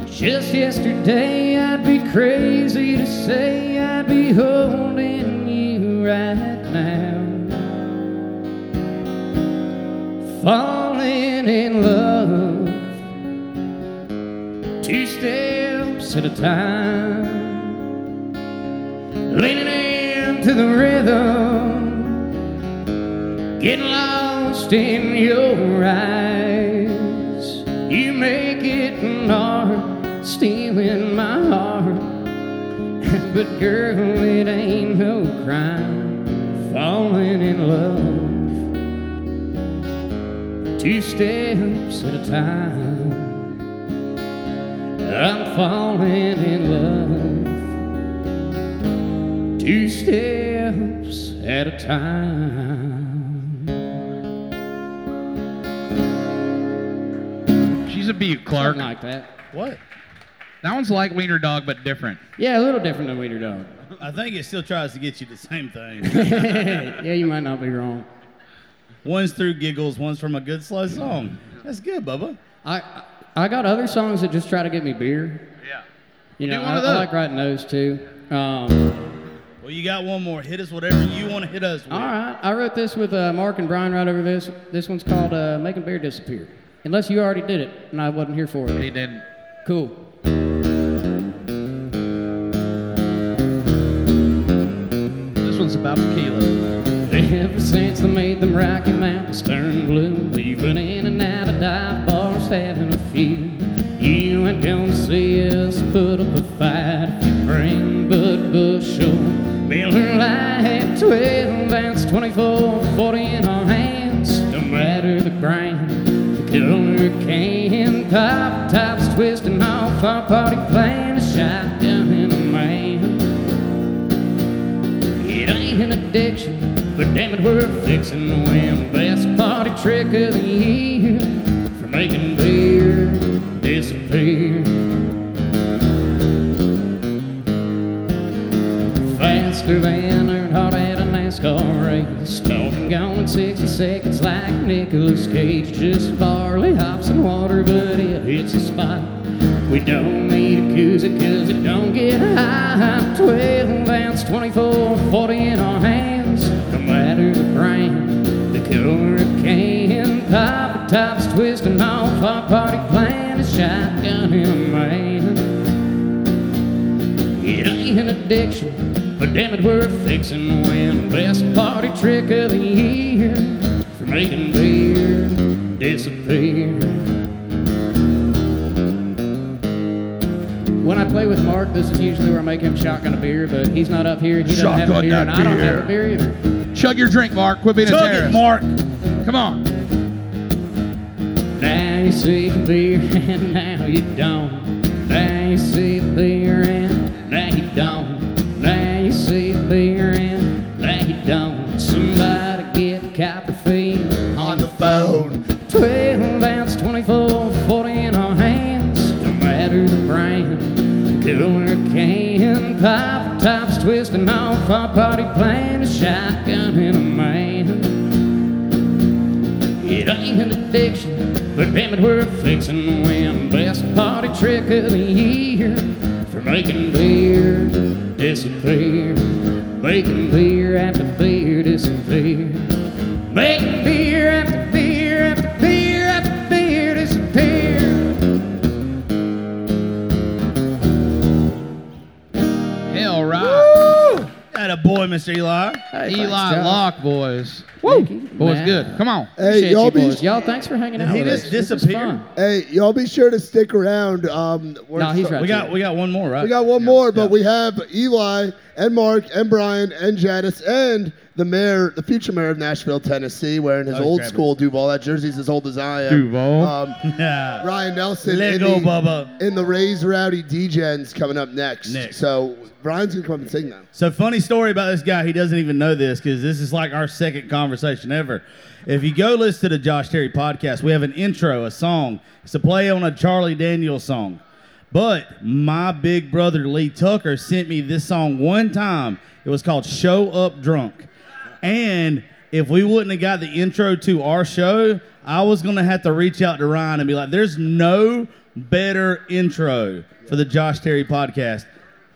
Just yesterday, I'd be crazy to say I'd be holding you right now. Falling in love two steps at a time. Leaning the rhythm. Get lost in your eyes. You make it an art, stealing my heart. But girl, it ain't no crime falling in love. Two steps at a time. I'm falling in love. Two steps at a time. She's a beaut, Clark. Something like that. What? That one's like Wiener Dog, but different. Yeah, a little different than Wiener Dog. I think it still tries to get you the same thing. yeah, you might not be wrong. one's through giggles, one's from a good slow song. That's good, Bubba. I I got other songs that just try to get me beer. Yeah. You know, Do I, I like writing those too. Um, Well, you got one more. Hit us whatever you want to hit us with. all right, I wrote this with uh, Mark and Brian right over this. This one's called uh, "Making Beer Disappear." Unless you already did it and I wasn't here for it. He didn't. Cool. This one's about tequila. Ever since they made them Rocky Mountains turn blue, we've been in and out of dive bars having a few. You ain't gonna see us put up a fight if you bring Bud Busch or Miller Lite. 12 ounce, 24, 40 in our hands. No matter the brand, the killer can. Pop tops twisting off our party plan. A shotgun in a man. It ain't an addiction, but damn it, we're fixing to win. Best party trick of the year for making beer disappear. Faster than Earnhardt at a NASCAR race. Talking going 60 seconds like Nicolas Cage. Just barley, hops, and water, but it hits the spot. We don't need a koozie cause it don't get high. 12 ounce, 24, 40 in our hands. No matter the brand, the color of can. Pop tops twisting off our party plan. A shotgun in a man. It ain't an addiction, but damn it, we're fixing to win. Best party trick of the year for making beer disappear. When I play with Mark, this is usually where I make him shotgun a beer, but he's not up here. He doesn't have a Shotgun beer, that and I don't have a beer. beer either. Chug your drink, Mark. Quit being a Chug it, terrorist. Mark. Come on. Now you see the beer and now you don't. Now you see the beer Twisting off our party plan. A shotgun and a man. It ain't an addiction, but damn it, we're fixing to win. Best party trick of the year for making beer disappear. Making beer after beer disappear. Making beer after Mr. Eli. Eli Lock, boys. Woo. Boys, Matt. good. Come on. Hey, Appreciate y'all you be boys. Y'all, thanks for hanging out he with just us. Disappeared? hey, y'all be sure to stick around. Um, we're No, he's so- right. We got we got one more, right? We got one more, but we have Eli and Mark and Brian and Jadis and the mayor, the future mayor of Nashville, Tennessee, wearing his Oh, old grab it. school Duval. That jersey's as old as I am. Duval. Um, Yeah. Ryan Nelson Let in, go, the, Bubba. in the Raised Rowdy DJs coming up next. Next. So Brian's gonna come and sing now. So funny story about this guy. He doesn't even know this because this is like our second conversation ever. If you go listen to the Josh Terry podcast, we have an intro, a song. It's a play on a Charlie Daniels song. But my big brother Lee Tucker sent me this song one time. It was called "Show Up Drunk," and if we wouldn't have got the intro to our show, I was gonna have to reach out to Ryan and be like, "There's no better intro for the Josh Terry podcast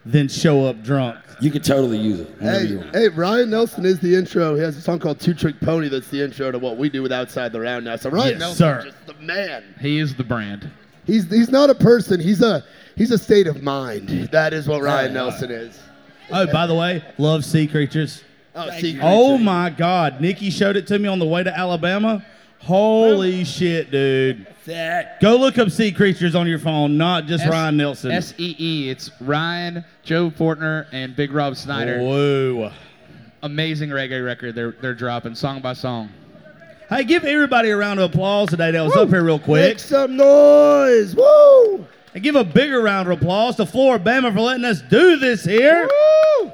than "Show Up Drunk." You could totally use it. Hey, hey, Ryan Nelson is the intro. He has a song called Two Trick Pony that's the intro to what we do with Outside the Round now. So Ryan Yes, Nelson sir. is just the man. He is the brand. He's he's not a person. He's a he's a state of mind. That is what Ryan uh, Nelson is. Oh, by the way, love sea creatures. Oh, Sea Oh my God! Nikki showed it to me on the way to Alabama. Holy shit, dude! That. Go look up Sea Creatures on your phone, not just S- Ryan Nelson. S E E. It's Ryan, Joe Fortner, and Big Rob Snyder. Whoa! Amazing reggae record they're they're dropping song by song. Hey, give everybody a round of applause today that was up here real quick. Make some noise. Woo! And give a bigger round of applause to Floribama for letting us do this here. Woo!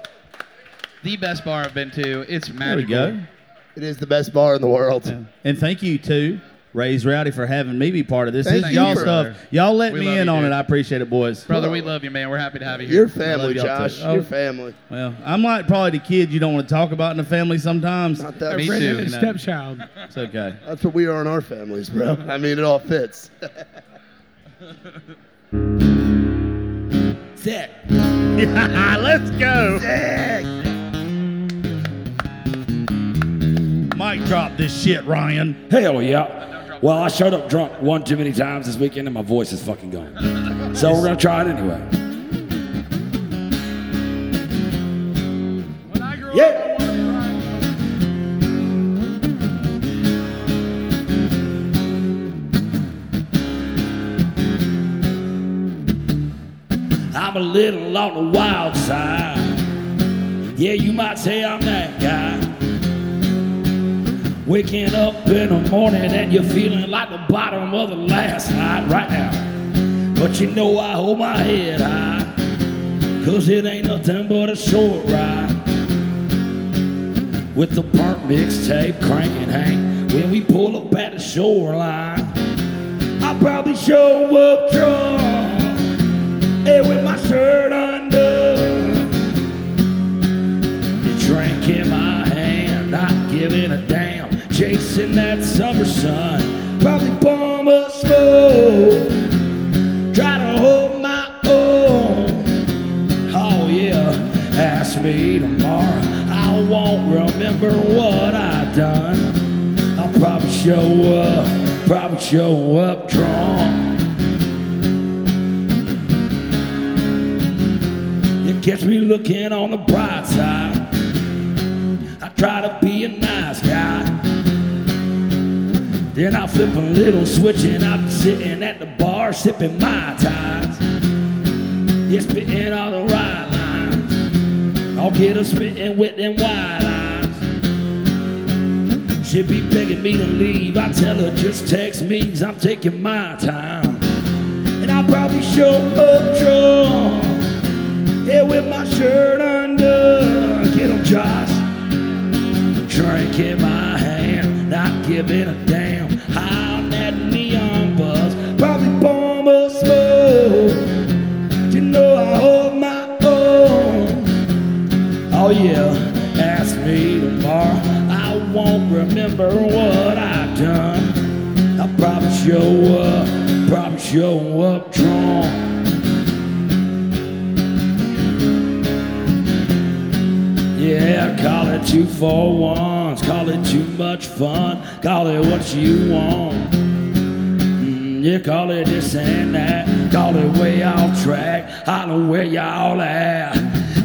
The best bar I've been to. It's There we magical. go. It is the best bar in the world. And thank you to Raised Rowdy for having me be part of this. Thank this is you, y'all brother. stuff. Y'all let We me in you, on dude. it. I appreciate it, boys. Brother, we love you, man. We're happy to have you here. Your family, Josh. Oh. Your family. Well, I'm like probably the kid you don't want to talk about in the family sometimes. Not that Me Brendan too. No. stepchild. It's okay. That's what we are in our families, bro. I mean, it all fits. That. Let's go. Mic drop this shit, Ryan. Hell yeah. Well, I showed up drunk one too many times this weekend and my voice is fucking gone. So we're gonna try it anyway. Yeah. I'm a little on the wild side. Yeah, you might say I'm that guy. Waking up in the morning and you're feeling like the bottom of the last night right now. But you know I hold my head high. Cause it ain't nothing but a short ride. With the burnt mixtape cranking Hank when we pull up at the shoreline. I'll probably show up drunk. And with my shirt undone. The drink in my hand, not giving a damn. Chasing that summer sun. Probably bomb a smoke. Try to hold my own. Oh yeah, ask me tomorrow. I won't remember what I done. I'll probably show up, probably show up drunk. You catch me looking on the bright side. I try to be a nice guy. Then I flip a little switch and I'm sitting at the bar sipping my ties. Yeah, spitting all the right lines. I'll get her spitting with them wide eyes. She be begging me to leave. I tell her just text me 'cause I'm taking my time. And I'll probably show up drunk. Yeah, with my shirt under. Get 'em, Josh. Drink in my hand, not giving a damn. Remember what I've done. I'll probably show up, probably show up drunk. Yeah, call it two for ones, call it too much fun, call it what you want. Mm, yeah, call it this and that, call it way off track, I know where y'all at.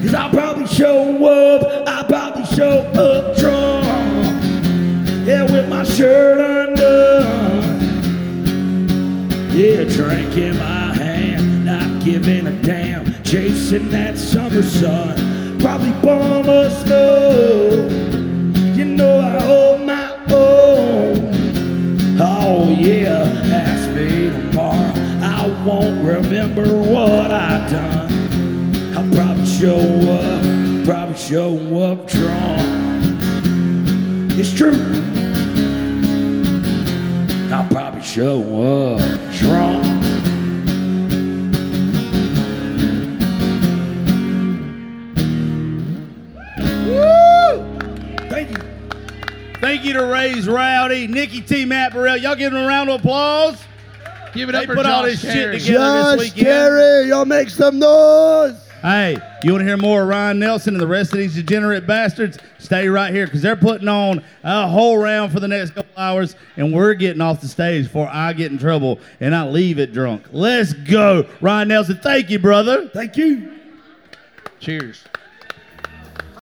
Cause I'll probably show up, I'll probably show up with my shirt undone. Yeah, drink in my hand, not giving a damn, chasing that summer sun. Probably bomb a snow. You know I hold my own. Oh yeah, ask me tomorrow. I won't remember what I've done. I'll probably show up, probably show up drunk. It's true. I'll show up drunk. Thank you. Thank you to Raised Rowdy, Nikki T, Matt Burrell. Y'all give them a round of applause. Give it They up for put all Josh this shit together Josh this weekend. Terry, y'all make some noise. Hey, you want to hear more of Ryan Nelson and the rest of these degenerate bastards? Stay right here because they're putting on a whole round for the next couple hours, and we're getting off the stage before I get in trouble and I leave it drunk. Let's go, Ryan Nelson. Thank you, brother. Thank you. Cheers.